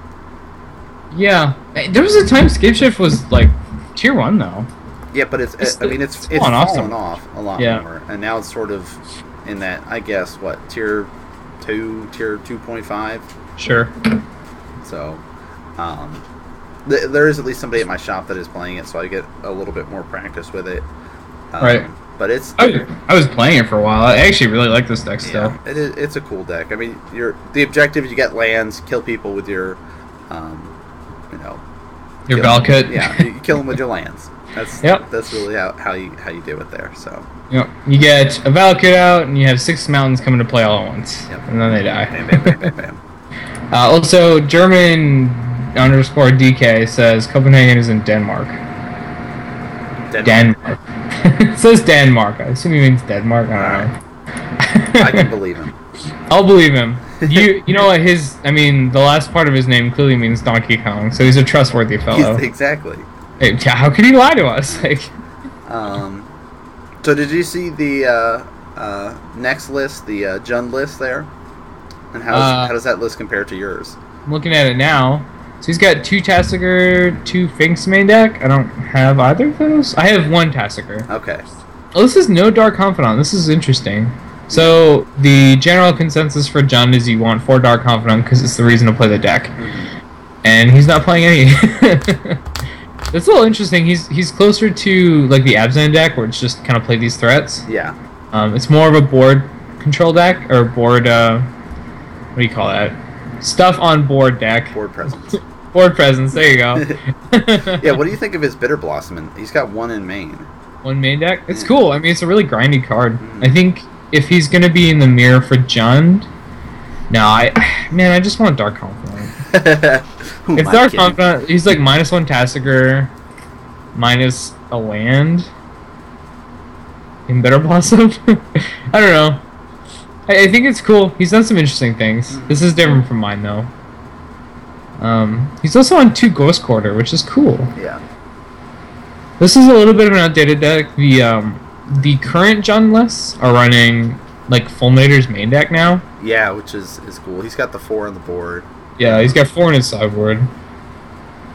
Yeah. There was a time Scape Shift was like tier one though. Yeah, but it's, It's- I mean it's it's it's fallen off fallen off a lot Yeah. more, and now it's sort of in that I guess what tier two, tier two point five. Sure. So, um, th- there is at least somebody at my shop that is playing it, so I get a little bit more practice with it. Um, Right. But it's I, I was playing it for a while. I actually really like this deck still. Yeah, it is, it's a cool deck. I mean, your the objective is you get lands, kill people with your, um, you know, Your Valakut. Yeah, you kill them with your lands. That's <laughs> Yep. that's really how, how you how you do it there. So Yep. You get a Valakut out, and you have six mountains coming to play all at once, Yep. and then they die. bam, bam, bam, bam, bam. <laughs> Uh, also, German underscore DK says Copenhagen is in Denmark. Denmark. Denmark. it <laughs> says Denmark. I assume he means Denmark. I don't know. I can believe him. <laughs> I'll believe him. <laughs> You you know what his I mean the last part of his name clearly means Donkey Kong, so he's a trustworthy fellow. exactly. Hey, how could he lie to us? Like, Um, so did you see the uh, uh, next list, the uh, Jund list there? And how Uh, how does that list compare to yours? I'm looking at it now. So he's got two Tasigur, two Finks main deck. I don't have either of those. I have one Tasigur. Okay. Oh, this is no Dark Confidant. This is interesting. So the general consensus for Jund is you want four Dark Confidant because it's the reason to play the deck, Mhm. and he's not playing any. <laughs> It's a little interesting. He's he's closer to like the Abzan deck, where it's just kind of play these threats. Yeah. Um, it's more of a board control deck or board. Uh, what do you call that? Stuff on board deck. Board presence. <laughs> Board presence. There you go. <laughs> yeah. What do you think of his bitter blossom? And He's got one in main. One main deck. It's Yeah. cool. I mean, it's a really grindy card. Mhm. I think if he's gonna be in the mirror for Jund, no, I <sighs> man, I just want Dark Confidant. <laughs> If Dark kidding? Confidant, he's like minus one Tasigur, minus a land in Bitter Blossom. I don't know. I, I think it's cool. He's done some interesting things. Mhm. This is different from mine though. Um, he's also on two Ghost Quarter, which is cool. Yeah. This is a little bit of an outdated deck. The um, the current Jund lists are running like Fulminator's main deck now. Yeah, which is is cool. He's got the four on the board. Yeah, he's got four in his sideboard.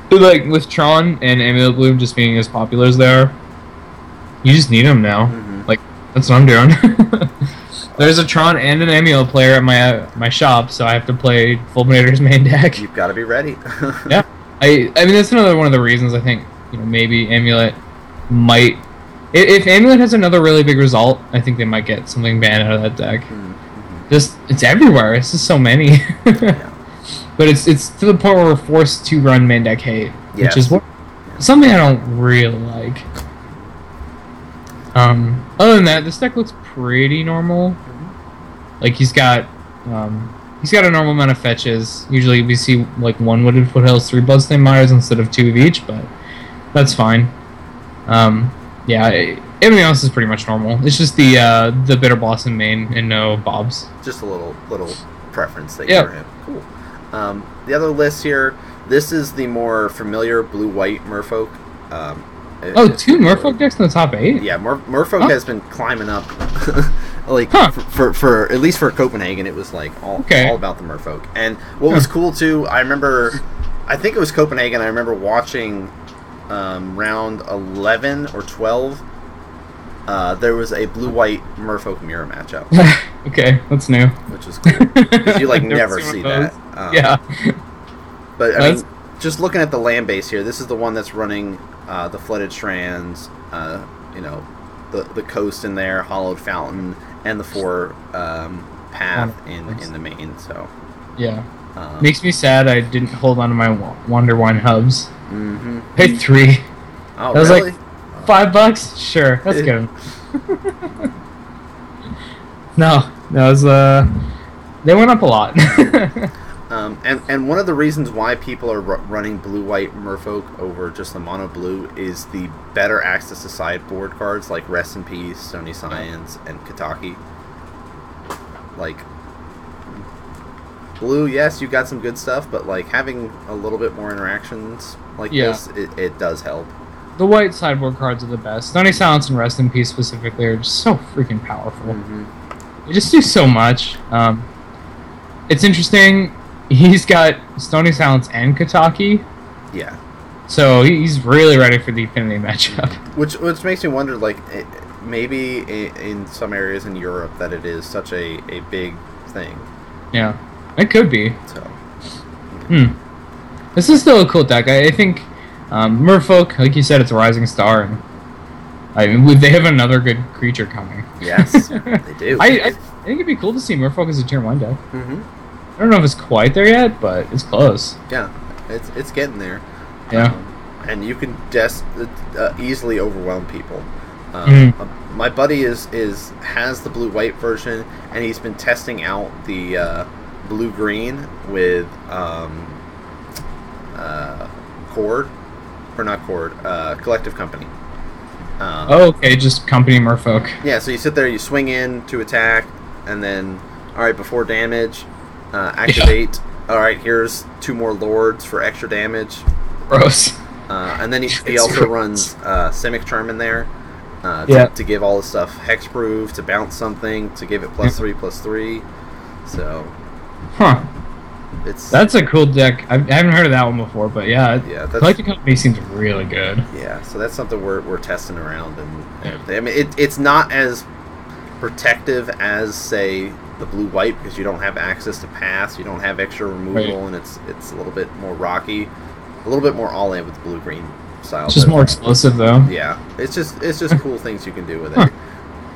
But like with Tron and Amulet Bloom just being as popular as they are, you just need them now. Mhm. Like that's what I'm doing. <laughs> There's a Tron and an Amulet player at my uh, my shop, so I have to play Fulminator's <laughs> main deck. You've got to be ready. <laughs> Yeah. I I mean that's another one of the reasons I think you know maybe Amulet might. i- If Amulet has another really big result, I think they might get something banned out of that deck. Mhm, mhm. Just it's everywhere. It's just so many. <laughs> Yeah. But it's it's to the point where we're forced to run main deck hate, Yes. which is what something I don't really like. Um, other than that, this deck looks pretty normal. Like he's got, um, he's got a normal amount of fetches. Usually we see like one wooded foothills, three bloodstained mires instead of two of each, but that's fine. Um, yeah, everything else is pretty much normal. It's just the uh, the bitter blossom main and no bobs. Just a little little preference thing Yeah. for him. Cool. Um, the other list here. This is the more familiar blue white Merfolk. Um, Oh, two Merfolk decks in the top eight. Yeah, Mer- Merfolk Huh. has been climbing up. <laughs> like Huh. for, for for at least for Copenhagen, it was like all Okay. all about the Merfolk. And what was cool too, I remember, I think it was Copenhagen. I remember watching um, round eleven or twelve. Uh, there was a blue white Merfolk mirror matchup, <laughs> okay, that's new. which was cool you <laughs> like Never see that. Um, yeah. But I mean, just looking at the land base here, this is the one that's running uh, the flooded strands, uh, you know, the the coast in there, Hallowed Fountain, and the four um, path in in the main. So Yeah. um, Makes me sad I didn't hold on to my Wanderwine Hubs. mhm. Paid three. Oh, That was like- really? Five bucks? Sure, that's good. <laughs> no, that was, uh, they went up a lot. <laughs> Um, and and one of the reasons why people are ru- running blue white Merfolk over just the mono blue is the better access to sideboard cards like Rest in Peace, Stony Silence, and Kataki. Like blue, yes, you got some good stuff, but like having a little bit more interactions like Yeah. this, it, it does help. the white sideboard cards are the best. Stony Silence and Rest in Peace specifically are just so freaking powerful. hmm They just do so much. Um, it's interesting. He's got Stony Silence and Kataki, Yeah, so he's really ready for the Affinity matchup. <laughs> which which makes me wonder, like it, maybe in some areas in Europe that it is such a, a big thing. Yeah, it could be. So Hmm. This is still a cool deck. I, I think um, Merfolk, like you said, it's a rising star, and I mean, would- they have another good creature coming. yes, <laughs> they do. I, I, I think it'd be cool to see Merfolk as a tier one deck. hmm I don't know if it's quite there yet, but it's close. Yeah, it's it's getting there. Yeah. Um, and you can just uh, easily overwhelm people. Um, uh, my buddy is is has the blue white version, and he's been testing out the uh, blue green with um, uh, Chord, or not Chord, uh, Collective Company. Um, Oh, okay, just company Merfolk. Yeah, so you sit there, you swing in to attack, and then, all right, before damage, uh, activate. <laughs> All right, here's two more lords for extra damage, Gross. uh, and then he, <laughs> he also gross. runs uh, Simic Charm in there uh, to, Yeah. to give all the stuff hexproof, to bounce something, to give it plus three, plus three. So Huh. it's That's a cool deck. I, I haven't heard of that one before, but yeah, yeah, that's Collective Company seems really good. yeah. So that's something we're, we're testing around, and, and. I mean, it, it's not as protective as say the blue white because you don't have access to pass, you don't have extra removal, Right. and it's it's a little bit more rocky, a little bit more all in with the blue green. style. It's just more explosive though. Yeah, it's just it's just <laughs> cool things you can do with it.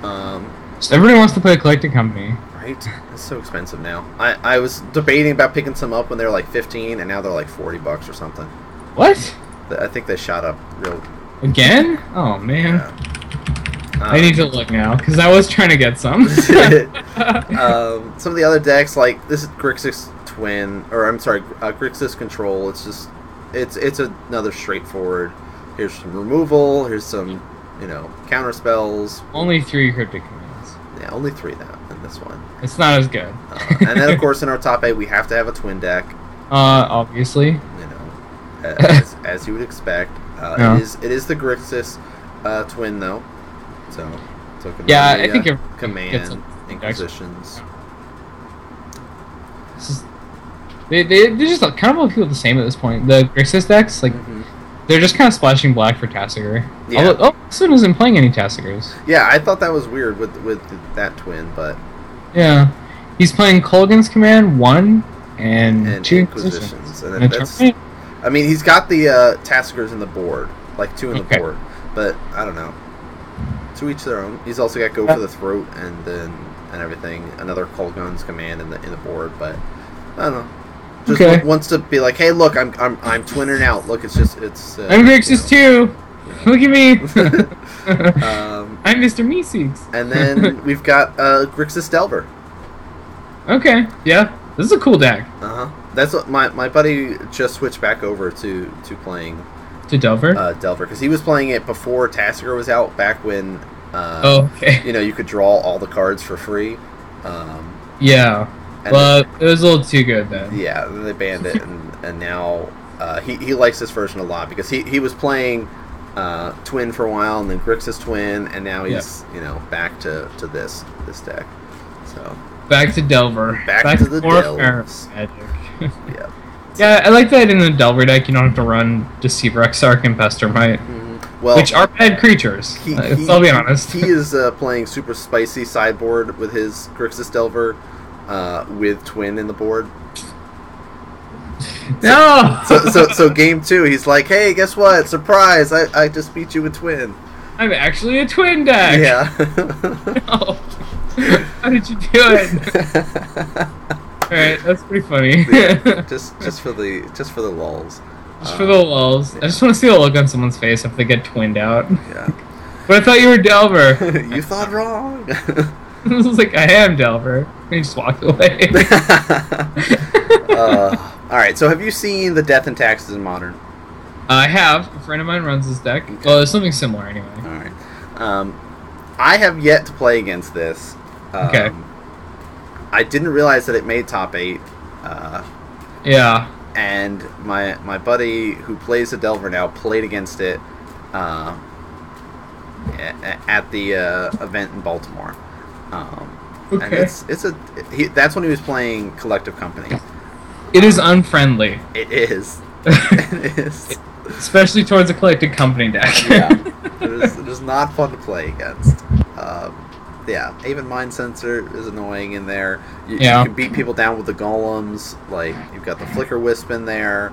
Um, everybody wants to play a collecting company. right? It's so expensive now. I, I was debating about picking some up when they were like 15, and now they're like 40 bucks or something. What? I think they shot up real. Again? Oh man. Yeah. I need to look now because I was trying to get some. <laughs> <laughs> um, some of the other decks, like this is Grixis Twin, or I'm sorry, uh, Grixis Control. It's just, it's it's another straightforward. Here's some removal. Here's some, you know, counter spells. Only three cryptic commands. Yeah, only three now in this one. It's not as good. Uh, and then of course in our <laughs> top eight we have to have a twin deck. uh, obviously. You know, as, as you would expect. Uh, Yeah. It is it is the Grixis uh, twin though. So, so Yeah, I Camellia, think it command inquisitions. This is, they they they just kind of all feel the same at this point. The Grixis decks, like Mhm. they're just kind of splashing black for Tasigur. Yeah. Although, oh, this one isn't playing any Tasigurs. Yeah, I thought that was weird with with that twin, but Yeah, he's playing Kolaghan's command one and, and two inquisitions, and And that's. I mean, he's got the uh, Tasigurs in the board, like two in the board, but I don't know. To each their own. He's also got go Yeah. for the throat and then and everything. Another Kolaghan's command in the in the board, but I don't know. Just Okay. wants to be like, hey, look, I'm I'm I'm twinning out. Look, it's just it's. Uh, I'm Grixis too. <laughs> Look at me. <laughs> <laughs> Um, I'm Mr. Meeseeks. and then we've got uh, Grixis Delver. Okay, yeah, this is a cool deck. Uh huh. That's what my my buddy just switched back over to to playing To Delver. uh, Delver because he was playing it before Tasker was out back when. Uh, oh, okay. you know you could draw all the cards for free um, Yeah, but it was a little too good then. yeah then they banned it and, and now uh, he, he likes this version a lot because he, he was playing uh, twin for a while and then Grixis twin and now he's you know back to, to this this deck so Back to Delver. Back to the more Delves. Magic. <laughs> yeah yeah, I like that in the Delver deck you don't have to run Deceiver Exarch and Pestermite, well which are bad creatures. he, uh, he- I'll be honest. he is uh, playing super spicy sideboard with his Grixis Delver uh, with twin in the board <laughs> no! so, so so game two he's like hey guess what surprise I, I just beat you with twin I'm actually a twin deck! Yeah. <laughs> No. <laughs> How did you do it? Alright, that's pretty funny. Yeah, <laughs> just just for the just for the lulls. Just for the lulls. I just want to see the look on someone's face if they get twinned out. Yeah. <laughs> But I thought you were Delver. <laughs> you thought wrong. I was like, I am Delver. And he just walked away. uh, all right. So have you seen the Death and Taxes in Modern? I have. A friend of mine runs this deck. Well, it's something similar anyway. All right. Um, I have yet to play against this. Um, Okay. I didn't realize that it made top eight. Uh, Yeah. and my my buddy who plays the Delver now played against it uh, at the uh, event in Baltimore. Um, And Okay. it's it's a he, that's when he was playing Collective Company. It is unfriendly, It is. <laughs> it is. especially towards a collected company deck. yeah. <laughs> It is, it is not fun to play against. Um, yeah, even Mindcensor is annoying in there. You, Yeah. you can beat people down with the golems. Like you've got the Flickerwisp in there.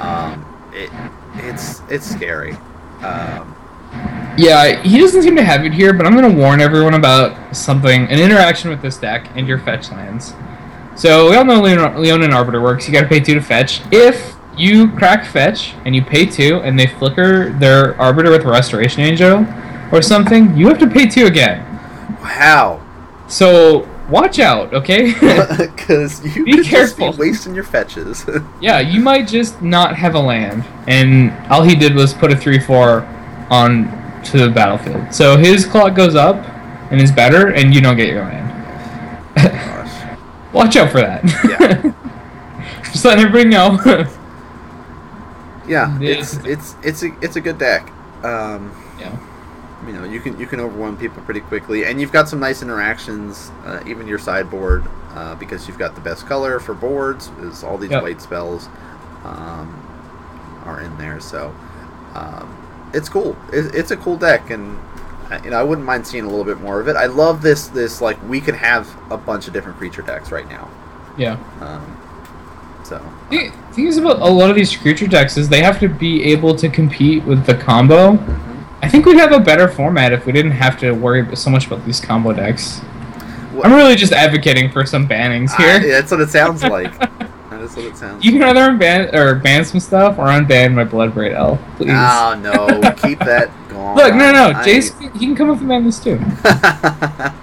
Um, it it's it's scary. Um, Yeah, he doesn't seem to have it here, but I'm going to warn everyone about something an interaction with this deck and your fetch lands. So, we all know Leon, Leonin Arbiter works. You got to pay two to fetch. If you crack fetch and you pay two and they flicker their Arbiter with Restoration Angel or something, you have to pay two again. Wow. So, watch out, okay? <laughs> <laughs> Because you Be could just careful. be wasting your fetches. <laughs> yeah, you might just not have a land. And all he did was put a 3 4 on to the battlefield. So, his clock goes up and is better, and you don't get your land. Gosh. Watch out for that. Yeah. Just letting everybody know. Yeah, it's it's it's a it's a good deck. Um. You know, you can you can overwhelm people pretty quickly, and you've got some nice interactions. Uh, even your sideboard, uh, because you've got the best color for boards, is all these Yep. white spells um, are in there. So um, it's cool. It, it's a cool deck, and uh, you know I wouldn't mind seeing a little bit more of it. I love this this like we can have a bunch of different creature decks right now. Yeah. Um, So The thing is about a lot of these creature decks is they have to be able to compete with the combo. I think we'd have a better format if we didn't have to worry so much about these combo decks. What- I'm really just advocating for some bannings here. that's what it sounds <laughs> like. that is what it sounds. You can either unban or ban some stuff or unban my Bloodbraid Elf, please. Oh no, keep that <laughs> going. Look, no, no, I- Jace, he can come off the ban list too. <laughs>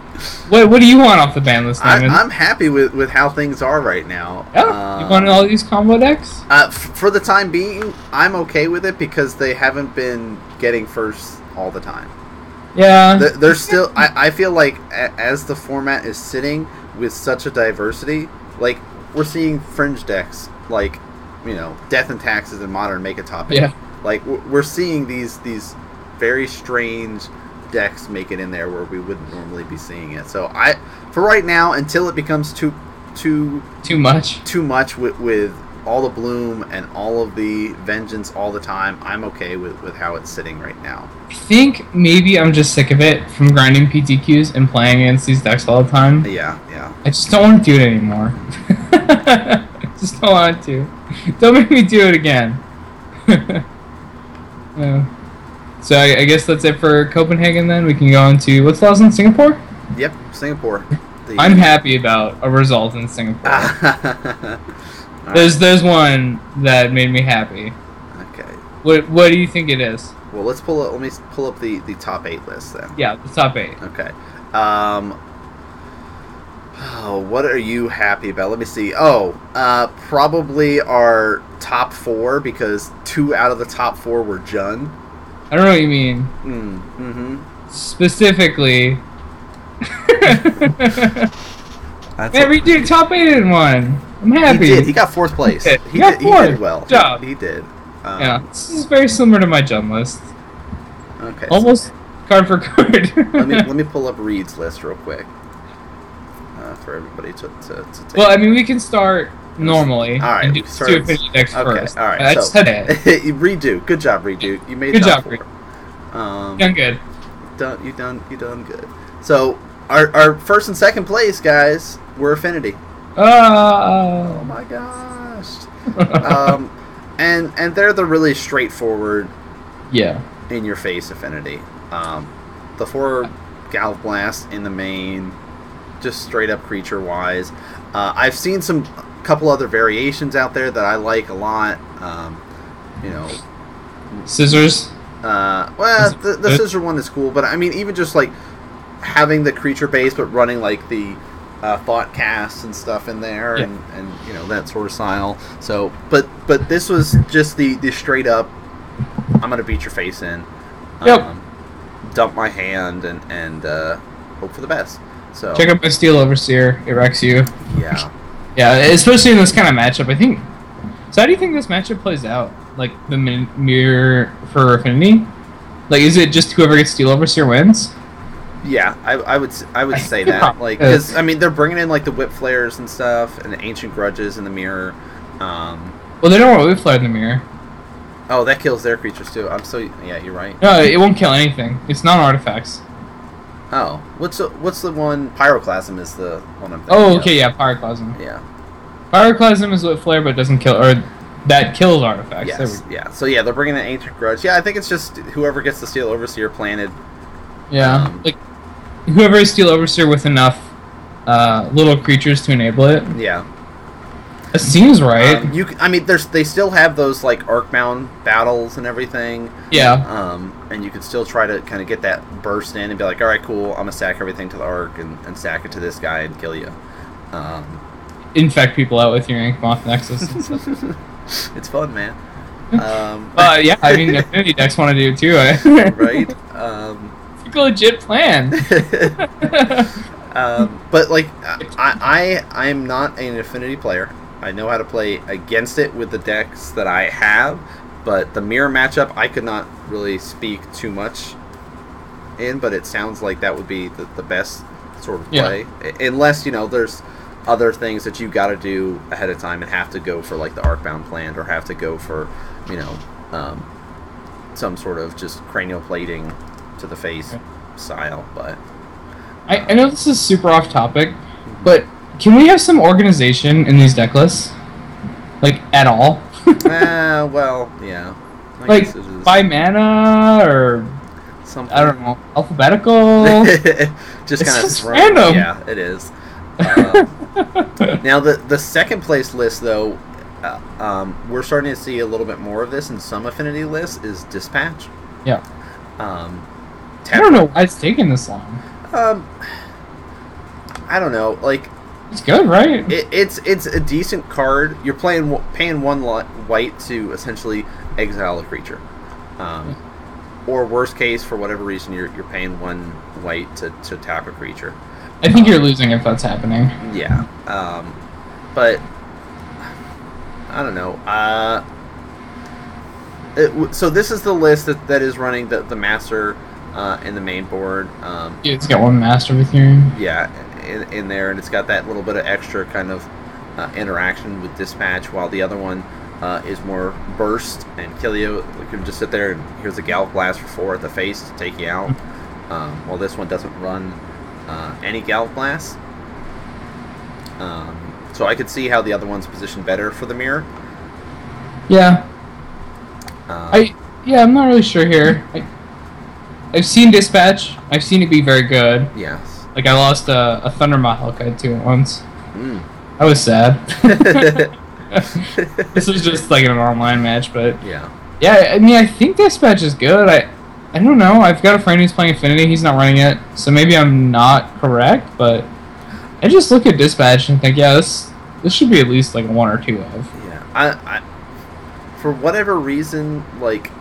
What, what do you want off the ban list, I, I'm happy with, with how things are right now. yeah, Um, you want all these combo decks? Uh, f- for the time being, I'm okay with it because they haven't been getting first all the time. Yeah. Th- There's still, I, I feel like as the format is sitting with such a diversity, like we're seeing fringe decks like, you know, Death and Taxes and Modern make a top eight. Yeah. Like we're seeing these these very strange decks make it in there where we wouldn't normally be seeing it. So I, for right now, until it becomes too too Too much. too much with, with all the bloom and all of the vengeance all the time, I'm okay with, with how it's sitting right now. I think maybe I'm just sick of it from grinding PTQs and playing against these decks all the time. Yeah, yeah. I just don't want to do it anymore. I <laughs> just don't want to. Don't make me do it again. <laughs> So I, I guess that's it for Copenhagen. Then we can go on to what's last in Singapore. Yep, Singapore. The- <laughs> I'm happy about a result in Singapore. Alright, There's there's one that made me happy. okay. What what do you think it is? Well, let's pull up. Let me pull up the the top eight list then. Yeah, the top eight. Okay. Um. Oh, what are you happy about? Let me see. Oh, uh, probably our top four because two out of the top four were Jund. I don't know what you mean Mm, mm-hmm. specifically. <laughs> <laughs> That's Man, we did top eight in one. I'm He happy. did. He got fourth place. He, he got did, he did well. Good job. He did. Um, yeah, this is very similar to my gem list. Okay. so Almost card for card. let me let me <laughs> pull up Reed's list real quick. Uh, for everybody to, to, to take. well, I mean, we can start normally. All right, do start- affinity decks okay. first. All right. I so, just it. redo. Good job, redo. You made it. Good job, four. Um, Done good. done. You done. You done good. So our our first and second place guys were Affinity. Oh Uh, my gosh. <laughs> um, and and they're the really straightforward yeah. in your face affinity. Um, the four Galv Blast in the main, just straight up creature wise. Uh, I've seen some couple other variations out there that I like a lot. Um, you know, Scissors. uh, well, the, the scissor one is cool, but I mean, even just like having the creature base, but running like the uh, thought casts and stuff in there, Yeah. and, and you know that sort of style. So, but but this was just the the straight up. I'm gonna beat your face in. Yep. Um, dump my hand and and uh, hope for the best. So Check out my Steel Overseer. It wrecks you. yeah. Yeah, especially in this kind of matchup. I think. So how do you think this matchup plays out? Like the min- mirror for Affinity? Like, is it just whoever gets Steel Overseer wins? Yeah, I, I would I would <laughs> say that like because I mean they're bringing in like the whip flares and stuff and the ancient grudges in the mirror. Um, Well, they don't want Whip Flare in the mirror. Oh, that kills their creatures too. I'm so yeah, you're right. No, it won't kill anything. It's not artifacts. Oh, what's the, what's the one? Pyroclasm is the one I'm. Thinking Oh, of. okay, yeah, Pyroclasm. Yeah. Pyroclasm is Whip Flare, but doesn't kill, or that kills artifacts. Yes. Yeah. So yeah, they're bringing in ancient grudge. Yeah, I think it's just whoever gets the steel overseer planted. Yeah, Um, like whoever is Steel Overseer with enough uh, little creatures to enable it. Yeah. It seems right. Um, you. I mean, there's they still have those like arcbound battles and everything. yeah. Um, and you can still try to kind of get that burst in and be like, all right, cool, I'm gonna stack everything to the arc and, and stack it to this guy and kill you. Um, Infect people out with your Ink Moth Nexus. <laughs> it's fun, man. <laughs> Um, uh, yeah, I mean, <laughs> Affinity decks want to do it too. eh? right? Um, a legit plan. <laughs> <laughs> um, but like, I, I I'm not an affinity player. I know how to play against it with the decks that I have, but the mirror matchup I could not really speak too much in. But it sounds like that would be the, the best sort of play, I- unless you know there's other things that you've got to do ahead of time and have to go for like the arcbound plan or have to go for you know um, some sort of just cranial plating to the face style. But I, I know this is super off topic, but can we have some organization in these deck lists? like at all. <laughs> <laughs> uh, well, yeah. I like guess it is by mana or something. I don't know alphabetical. <laughs> just kind of random. Yeah, it is. Uh, now the the second place list though, uh, um, we're starting to see a little bit more of this in some affinity lists. Is dispatch. yeah, Um, I don't know why it's taking this long. Um, I don't know. Like It's good, right? it, it's it's a decent card. You're playing paying one white to essentially exile a creature, um, or worst case for whatever reason you're you're paying one white to, to tap a creature. I think you're losing if that's happening. Yeah. Um, but I don't know. Uh, it, so this is the list that, that is running the the master uh, in the main board. Um, Yeah, It's got one master with you. yeah, in, in there, and it's got that little bit of extra kind of uh, interaction with dispatch, while the other one uh, is more burst and kill you. We can just sit there and here's a Gallic Blast for four at the face to take you out. Um, while this one doesn't run uh, any Gallic Blast. Um, so I could see how the other one's positioned better for the mirror. Yeah, Um, I yeah, I'm not really sure here. I, I've seen dispatch. I've seen it be very good. yes. Like I lost a, a Thundermaw Hellkite to it once. Mm. I was sad. <laughs> this was just like an online match, but yeah. yeah, I mean, I think dispatch is good. I I don't know. I've got a friend who's playing Affinity. He's not running it, so maybe I'm not correct. But I just look at dispatch and think, yeah, this this should be at least like one or two of. Yeah, I, I, for whatever reason, like,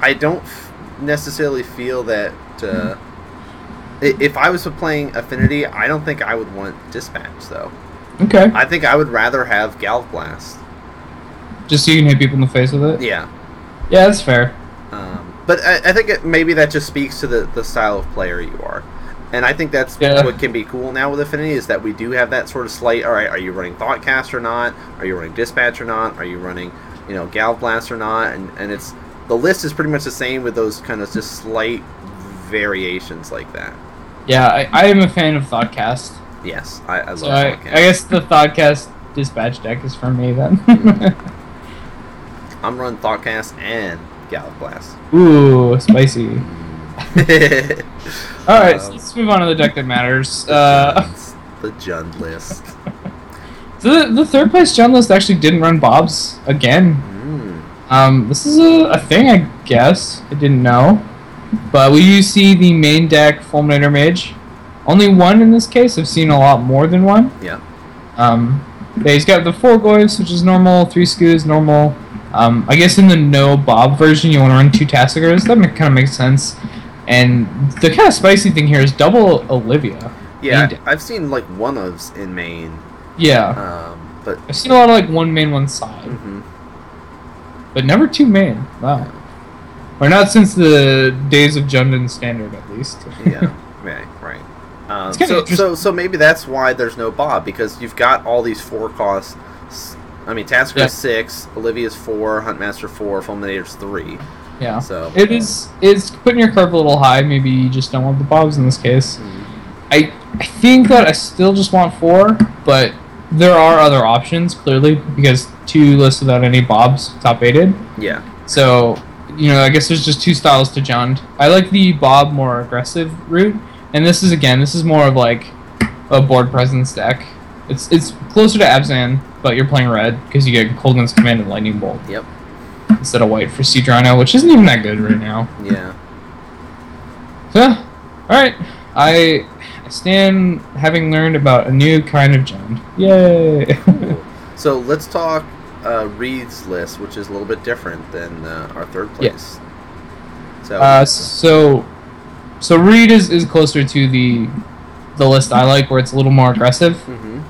I don't necessarily feel that. Uh, if I was playing Affinity, I don't think I would want Dispatch though. Okay, I think I would rather have Galv Blast. just so you can hit people in the face with it. Yeah, Yeah, that's fair. um, but I, I think it, maybe that just speaks to the the style of player you are. And I think that's Yeah. what can be cool now with Affinity is that we do have that sort of slight. All right, are you running Thoughtcast or not? Are you running Dispatch or not? Are you running, you know, Galv Blast or not? And and it's the list is pretty much the same with those kind of just slight variations like that. Yeah, I, I am a fan of Thoughtcast. Yes, I, I love So I, Thoughtcast. I guess the Thoughtcast dispatch deck is for me then. <laughs> I'm running Thoughtcast and Galv Blast. Ooh, spicy. <laughs> All right, so Um, let's move on to the deck that matters. the Uh, <laughs> the Jund list. so the, the third place Jund list actually didn't run Bob's again. Um, this is a, a thing, I guess. I didn't know. But we do see the main deck Fulminator Mage. Only one in this case. I've seen a lot more than one. Yeah. Um, yeah, he's got the four Goyfs, which is normal, three Scoos, normal. Um, I guess in the no Bob version, you want to run two Tasigurs. That kind of makes sense. And the kind of spicy thing here is double Olivia. Yeah, I've seen like one ofs in main, Yeah. um, but I've seen a lot of like one main, one side. mhm. But never two main. Wow. Or not since the days of Jundon Standard, at least. yeah, <laughs> right, right. Um, so, so, so maybe that's why there's no Bob because you've got all these four costs. I mean, Tasigur Yeah. is six, Olivia's four, Huntmaster four, Fulminator's three. yeah. So It is it's putting your curve a little high. Maybe you just don't want the bobs in this case. Mhm. I I think that I still just want four, but there are other options clearly because two lists without any bobs top aided. Yeah, So you know, I guess there's just two styles to Jund. I like the Bob more aggressive route, and this is again, this is more of like a board presence deck. It's it's closer to Abzan, but you're playing red because you get Kolaghan's Command and Lightning Bolt yep, instead of white for Siege Rhino, which isn't even that good right now. yeah. So, all right, I I stand having learned about a new kind of gem. Yay! Cool. so let's talk uh, Reed's list, which is a little bit different than uh, our third Yeah. place. So, Uh, so, so Reed is, is closer to the the list I like, where it's a little more aggressive. mhm,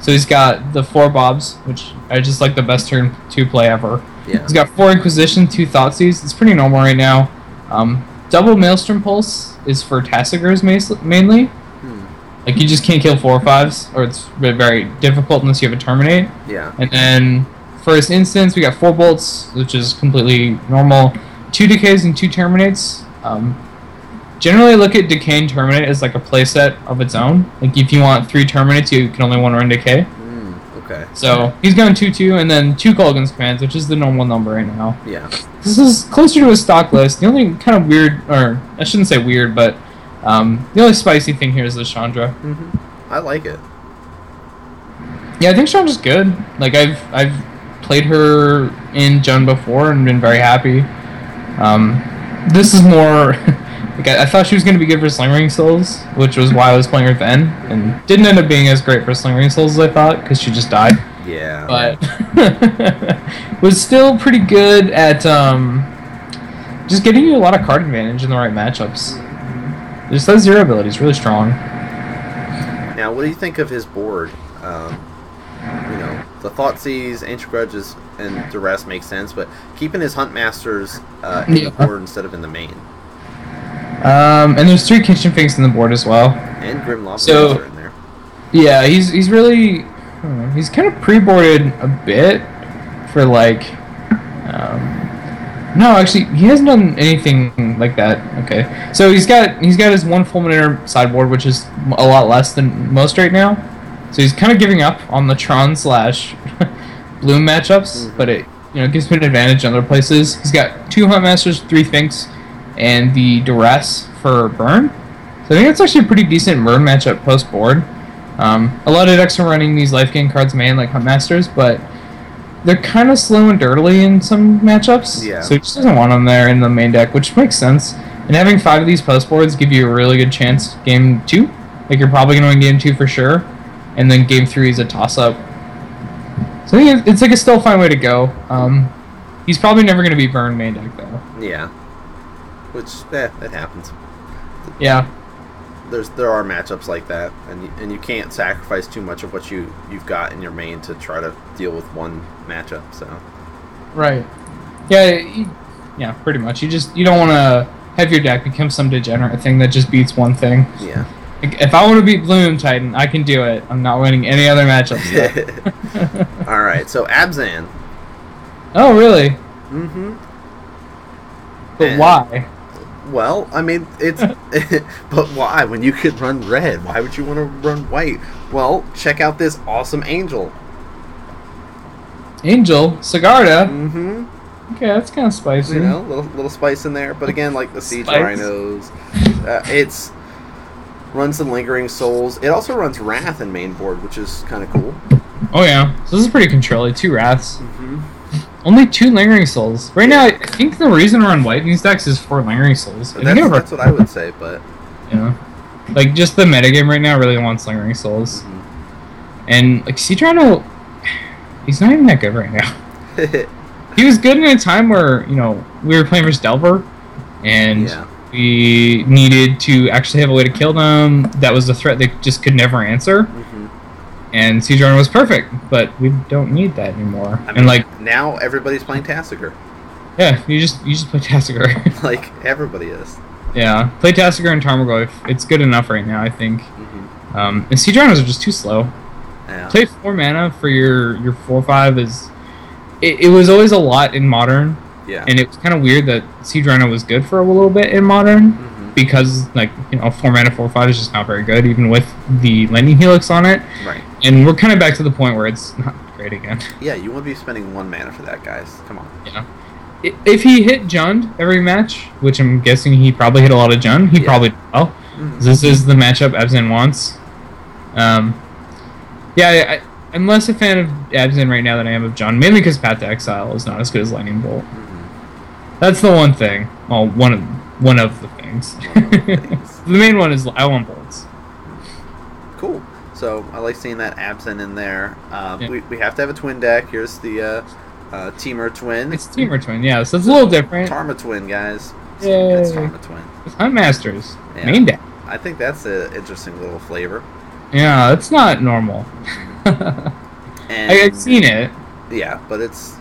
So he's got the four bobs, which I just like the best turn two play ever. yeah, He's got four Inquisition, two Thoughtseize. It's pretty normal right now. Um, double Maelstrom Pulse is for Tasigurs mas- mainly. Hmm. Like you just can't kill four or fives, or it's very difficult unless you have a Terminate. yeah, And then for his instance, we got four bolts, which is completely normal. Two decays and two terminates. Um, generally, look at decay and terminate as like a playset of its own. Like if you want three terminates, you can only one run decay. Mm, Okay. So he's going 2 2, and then two Kolaghan's commands, which is the normal number right now. Yeah. This is closer to his stock list. The only kind of weird, or I shouldn't say weird, but um, the only spicy thing here is the Chandra. hmm I like it. Yeah, I think Chandra's good. Like I've I've played her in Jund before and been very happy. Um, this is more <laughs> like I, I thought she was going to be good for Lingering Souls, which was why I was playing her then, and didn't end up being as great for Lingering Souls as I thought because she just died. Yeah. But <laughs> was still pretty good at um, just getting you a lot of card advantage in the right matchups. Just that zero ability is really strong. Now, what do you think of his board? Um, you know, the Thoughtseize, Ancient Grudges, and Duress make sense, but keeping his Hunt Masters uh, in Yeah. the board instead of in the main, Um, and there's three kitchen finks in the board as well. and Grim Lobster So- in there. Yeah, he's he's really know, he's kind of pre-boarded a bit for like um, no actually he hasn't done anything like that. Okay. So he's got he's got his one fulminator sideboard which is a lot less than most right now. So he's kind of giving up on the tron slash <laughs> bloom matchups Mhm. but it you know gives him an advantage in other places. He's got two hunt masters three finks and the duress for burn. So i think that's actually a pretty decent burn matchup post board um, a lot of decks are running these life gain cards main like Hunt Masters, but they're kind of slow and dirtily in some matchups. Yeah. So he just doesn't want them there in the main deck, which makes sense. And having five of these post boards give you a really good chance game two. Like you're probably going to win game two for sure, and then game three is a toss up. So I think it- it's like a still fine way to go. Um, he's probably never going to be burned main deck though. Yeah. Which, eh, it happens. Yeah. There's there are matchups like that, and you, and you can't sacrifice too much of what you you've got in your main to try to deal with one matchup. So Right. Yeah. You, yeah. Pretty much. You just you don't want to have your deck become some degenerate thing that just beats one thing. yeah. Like, if I want to beat Bloom Titan, I can do it. I'm not winning any other matchups. <laughs> All right. So Abzan. oh, really? Mm-hmm. But And- why? Well, I mean, it's. <laughs> <laughs> but why? When you could run red, why would you want to run white? Well, check out this awesome angel. Angel Sigarda. Mm-hmm. Okay, that's kind of spicy. You know, little little spice in there. But again, like the siege Spice. rhinos, uh, it's runs the lingering souls. It also runs wrath in main board, which is kind of cool. Oh yeah. So this is pretty controlly. Two wraths. Mm-hmm. Only two lingering souls. Right now, I think the reason we're on white in these decks is for lingering souls. That's, it- that's what I would say, but Yeah. Like just the metagame right now really wants lingering souls. mhm. And like Siege Rhino he's not even that good right now. <laughs> He was good in a time where, you know, we were playing versus Delver and yeah, we needed to actually have a way to kill them. That was a threat they just could never answer. hmm And Siege Rhino was perfect, but we don't need that anymore. I mean, and like now everybody's playing Tasigur. yeah, you just you just play Tasigur. <laughs> <laughs> like everybody is. yeah. Play Tasigur and Tarmogoyf. It's good enough right now, I think. hmm Um, and Siege Rhinos are just too slow. Yeah. play four mana for your your four five is it, it was always a lot in modern yeah. and it was kind of weird that Rhino was good for a little bit in modern hmm because like you know four mana four five is just not very good even with the lightning helix on it Right. And we're kind of back to the point where it's not great again <laughs> Yeah, you won't be spending one mana for that, guys. Come on. yeah if he hit Jund every match which I'm guessing he probably hit a lot of Jund he Yeah. probably did well Mhm. This is the matchup Abzan wants. Um, yeah, I, I, I'm less a fan of Abzan right now than I am of Jund, mainly because Path to Exile is not as good as Lightning Bolt. Mhm. That's the one thing. Well, one of one of the things. One of the things. <laughs> the main one is I want bolts. So I like seeing that Abzan in there. Um, Yeah. we, we have to have a twin deck. Here's the uh, uh, Temur twin. It's Temur Twin, yeah, so it's a little different. Tarmo twin, guys. Yay. It's Tarmo twin. It's Hunt Masters Yeah. main deck. I think that's an interesting little flavor. Yeah, it's not normal. <laughs> And I've seen it. Yeah, but it's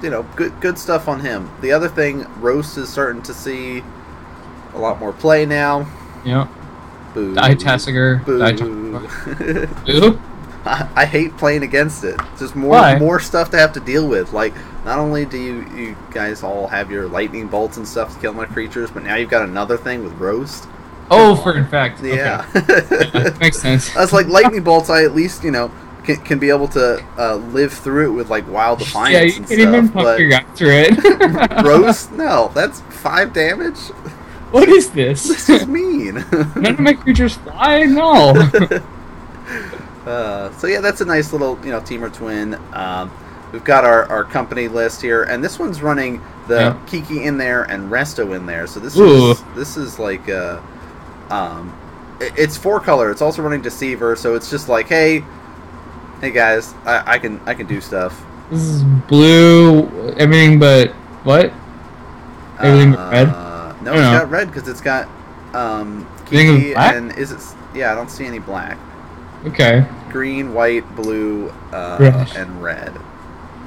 you know good good stuff on him. The other thing, Roast is starting to see a lot more play now. Yeah, Boo. Die Tasigur. Boo. Die Tasigur. <laughs> Boo. I, I hate playing against it. Just more Why? more stuff to have to deal with. Like not only do you you guys all have your lightning bolts and stuff to kill my creatures, but now you've got another thing with roast. Oh, for in fact. Yeah. Okay. <laughs> Yeah, makes sense. <laughs> Was like lightning bolts. I at least you know can, can be able to uh, live through it with like wild defiance yeah, you can even pump your guy through it. roast? No, that's five damage. <laughs> what is this? This is mean. <laughs> None of my creatures fly. No. <laughs> uh, so yeah, that's a nice little you know Temur twin. Um, we've got our, our company list here, and this one's running the Yeah. Kiki in there and Resto in there. So this Ooh. is this is like uh, um, it's four color. It's also running Deceiver, so it's just like hey, hey guys, I, I can I can do stuff. this is blue. Everything but what? Everything but red? No, it's got red because it's got um, Everything Kiki black? and is it? Yeah, I don't see any black. Okay. green, white, blue, uh, Red. and red.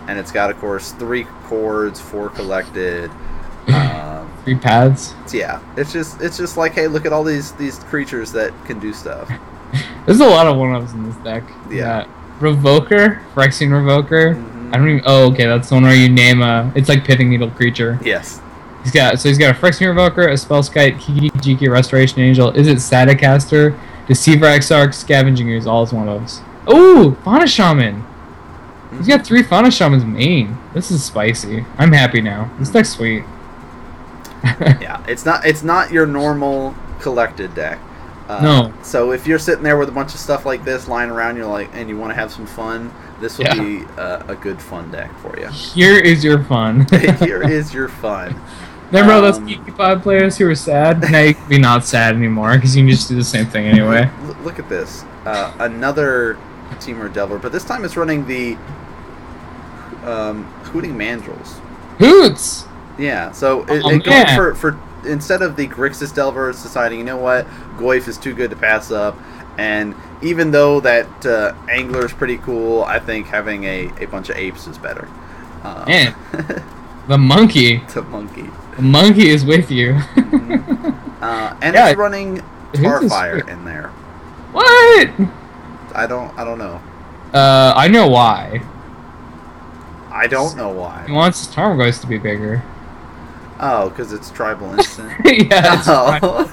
And it's got, of course, three chords, four collected. <clears throat> Um, Three pads. yeah, it's just it's just like, hey, look at all these these creatures that can do stuff. <laughs> There's a lot of one ups in this deck. Yeah. Revoker, Phyrexian Revoker. Mhm. I don't even. Oh, okay, that's the one where you name a. It's like Pithing Needle creature. Yes, He's got so he's got a Phyrexian Revoker, a Spellskite, Kiki Jiki Restoration Angel. Is it Staticaster, Deceiver Exarch, Scavenging Ooze, all as one of those. Ooh, Fauna Shaman. He's got three Fauna Shamans main. This is spicy. I'm happy now. This deck's sweet. <laughs> yeah. It's not it's not your normal collected deck. Uh, No. So if you're sitting there with a bunch of stuff like this lying around, you're like, and you want to have some fun, this will Yeah. be uh, a good fun deck for you. Here is your fun. <laughs> Here <laughs> is your fun. Remember all those Um, Kiki Pod players who were sad? Now you can be not sad anymore because you can just do the same thing anyway. Look at this. Uh, another Temur Delver, but this time it's running the um, Hooting Mandrills. Hoots! Yeah, so it, Oh, it man. for, for instead of the Grixis Delver, it's deciding, you know what, Goyf is too good to pass up. And even though that uh, Angler is pretty cool, I think having a, a bunch of apes is better. Um, Man. <laughs> The monkey. the monkey. The monkey is with you. <laughs> Uh, and Yeah, it's running Who's this Tarfire in there. what? I don't I don't know. Uh, I know why. I don't know why. He wants his Tarmogoyf to be bigger. Oh, because it's tribal <laughs> instant. <laughs> yeah, it's fine. Oh.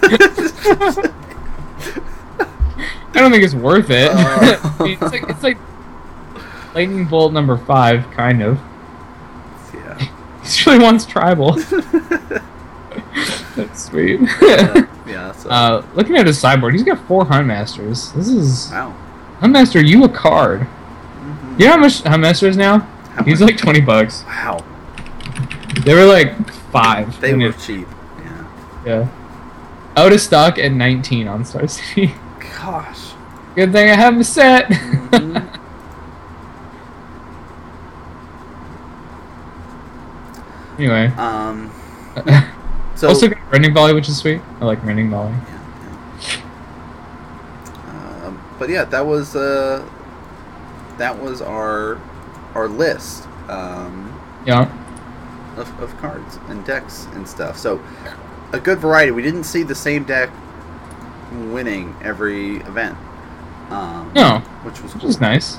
I don't think it's worth it. I mean, it's like it's like lightning bolt number five, kind of. Yeah. He really wants tribal. <laughs> That's sweet. yeah. Yeah. So. uh, looking at his sideboard, he's got four Huntmasters. This is wow. Huntmaster. You a card? Mhm. You know how much Huntmaster is now? How He's much? like twenty bucks. Wow. They were like five. They were it- cheap. Yeah. yeah. Out of stock at nineteen on Star City. Gosh. Good thing I have a set. Mhm. Anyway. Um. <laughs> So. also got Rending Volley, which is sweet. I like Rending Volley. yeah, yeah. Um, but yeah, that was uh, that was our our list um, Yeah. of, of cards and decks and stuff. So a good variety. We didn't see the same deck winning every event. Um, No, which was which is nice.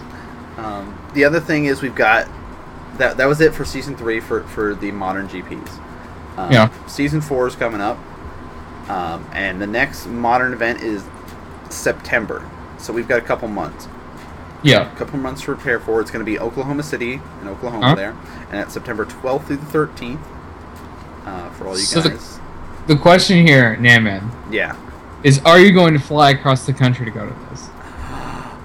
Um, the other thing is we've got that. That was it for season three for for the modern GPs. Um, Yeah. Season four is coming up, um, and the next modern event is September. So we've got a couple months. Yeah. A couple months to prepare for. It's going to be Oklahoma City in Oklahoma Huh? there, and it's September 12th through the 13th. Uh, for all you So the- guys. The question here, Nan Man, yeah, is are you going to fly across the country to go to this?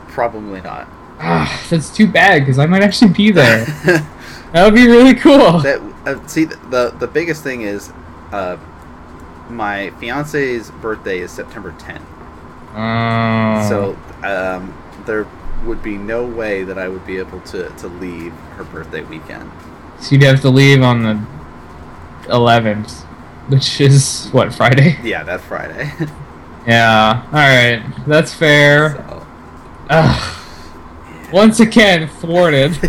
probably not. Ah, that's too bad because I might actually be there. <laughs> that would be really cool. that uh, see the, the the biggest thing is uh, my fiance's birthday is September 10th. Oh. So um, there would be no way that I would be able to, to leave her birthday weekend. So you'd have to leave on the 11th, which is what Friday. Yeah, that's Friday. <laughs> Yeah. All right. That's fair. so. Ugh. Once again, thwarted. <laughs>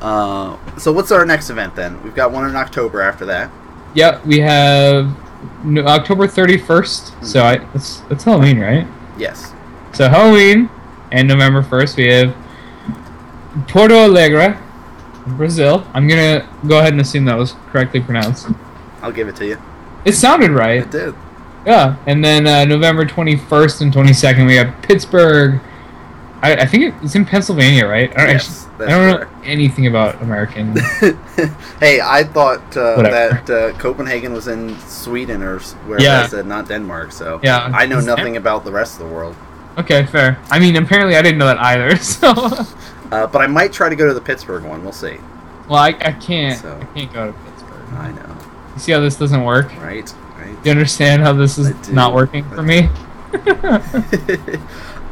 uh, so what's our next event then? We've got one in October after that. yep. We have no, October 31st. So I that's that's Halloween, right? Yes. So Halloween and November 1st we have Porto Alegre, Brazil. I'm gonna go ahead and assume that was correctly pronounced. I'll give it to you. It sounded right. It did. Yeah. And then uh, November 21st and 22nd we have Pittsburgh, I, I think it's in Pennsylvania, right? I don't, Yes, actually, that's I don't know anything about American. <laughs> hey, I thought uh, that uh, Copenhagen was in Sweden or where Yeah. I said not Denmark. So Yeah. I know nothing about the rest of the world. okay, fair. I mean, apparently I didn't know that either. <laughs> So, Uh, but I might try to go to the Pittsburgh one. We'll see. well, I, I can't. So- I can't go to Pittsburgh. I know, You see how this doesn't work? right? Right. Do you understand how this is not working for me? <laughs>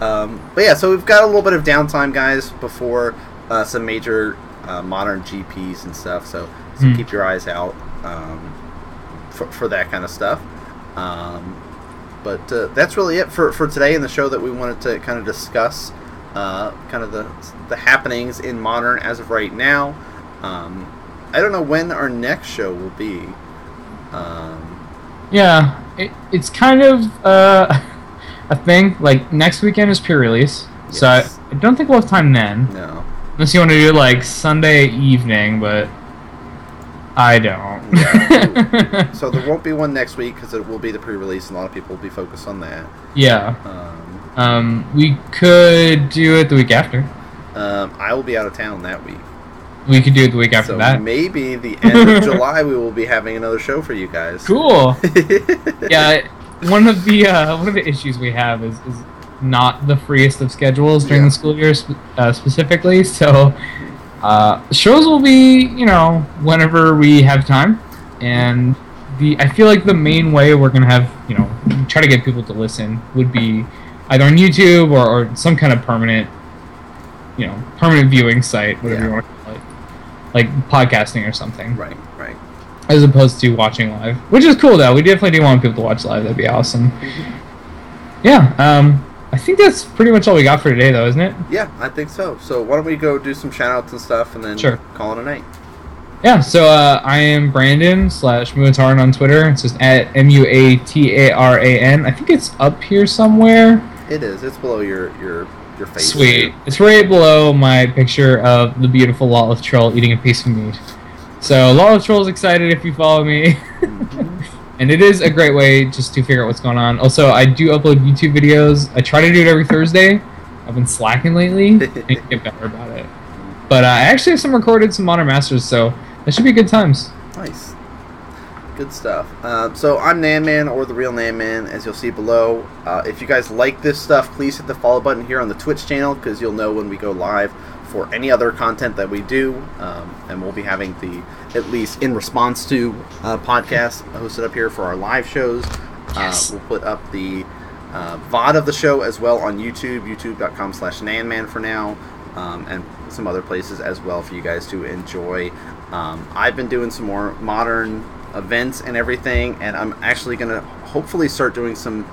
um, but yeah, so we've got a little bit of downtime, guys, before uh, some major uh, modern GPs and stuff. So, so Hmm. keep your eyes out um, for, for that kind of stuff. Um, but uh, that's really it for, for today in the show that we wanted to kind of discuss. Uh, kind of the the happenings in modern as of right now. Um, I don't know when our next show will be. Um, Yeah, it, it's kind of uh, <laughs> a thing. Like next weekend is pre-release, so I, I don't think we'll have time then, no. unless you want to do like Sunday evening. But I don't. Yeah. <laughs> So there won't be one next week because it will be the pre-release, and a lot of people will be focused on that. yeah, Um, um, we could do it the week after. um, I will be out of town that week, We could do it the week after so that. maybe the <laughs> end of July we will be having another show for you guys. Cool. <laughs> yeah, one of the uh, one of the issues we have is, is not the freest of schedules during Yeah. the school year sp- uh, specifically. So uh, shows will be you know whenever we have time, and the I feel like the main way we're gonna have you know try to get people to listen would be either on YouTube or, or some kind of permanent you know permanent viewing site whatever Yeah. you want to call it like podcasting or something right, right. As opposed to watching live, which is cool though. We definitely do want people to watch live. That'd be awesome. Yeah, um, I think that's pretty much all we got for today, though, isn't it? Yeah, I think so. So why don't we go do some shout-outs and stuff, and then Sure. call it a night. Yeah. So uh, I am Brandon slash Muataran on Twitter. It's just at M U A T A R A N. I think it's up here somewhere. It is. It's below your your your face. Sweet. It's right below my picture of the beautiful Lotleth Troll eating a piece of meat. So Lotleth Troll is excited if you follow me. <laughs> And it is a great way just to figure out what's going on. Also, I do upload YouTube videos. I try to do it every Thursday. I've been slacking lately. I <laughs> need to get better about it. But uh, I actually have some recorded, some Modern Masters, so that should be good times. Nice. Good stuff. Uh, so I'm Nan Man or the real Nan Man, as you'll see below. Uh, if you guys like this stuff, please hit the follow button here on the Twitch channel because you'll know when we go live for any other content that we do. Um, and we'll be having the at least in response to uh, podcast hosted up here for our live shows. Yes. Uh, we'll put up the uh, VOD of the show as well on YouTube, youtube.com slash nanman for now, um, and some other places as well for you guys to enjoy. Um, I've been doing some more modern events and everything, and I'm actually going to hopefully start doing some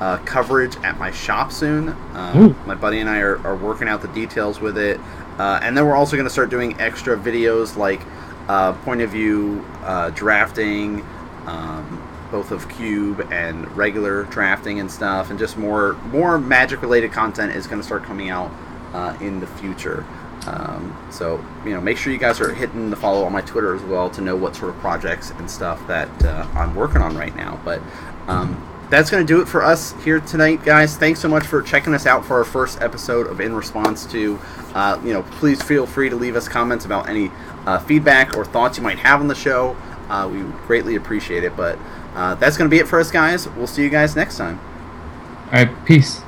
uh, coverage at my shop soon. Uh, Ooh. my buddy and I are, are working out the details with it. Uh, and then we're also going to start doing extra videos like uh, point of view uh, drafting, um, both of cube and regular drafting and stuff, and just more more magic related content is going to start coming out uh, in the future. Um, so you know, make sure you guys are hitting the follow on my Twitter as well to know what sort of projects and stuff that uh, I'm working on right now. But um, that's going to do it for us here tonight, guys. Thanks so much for checking us out for our first episode of In Response to. Uh, you know, please feel free to leave us comments about any uh, feedback or thoughts you might have on the show. Uh, we greatly appreciate it. But uh, that's going to be it for us, guys. We'll see you guys next time. All right, peace.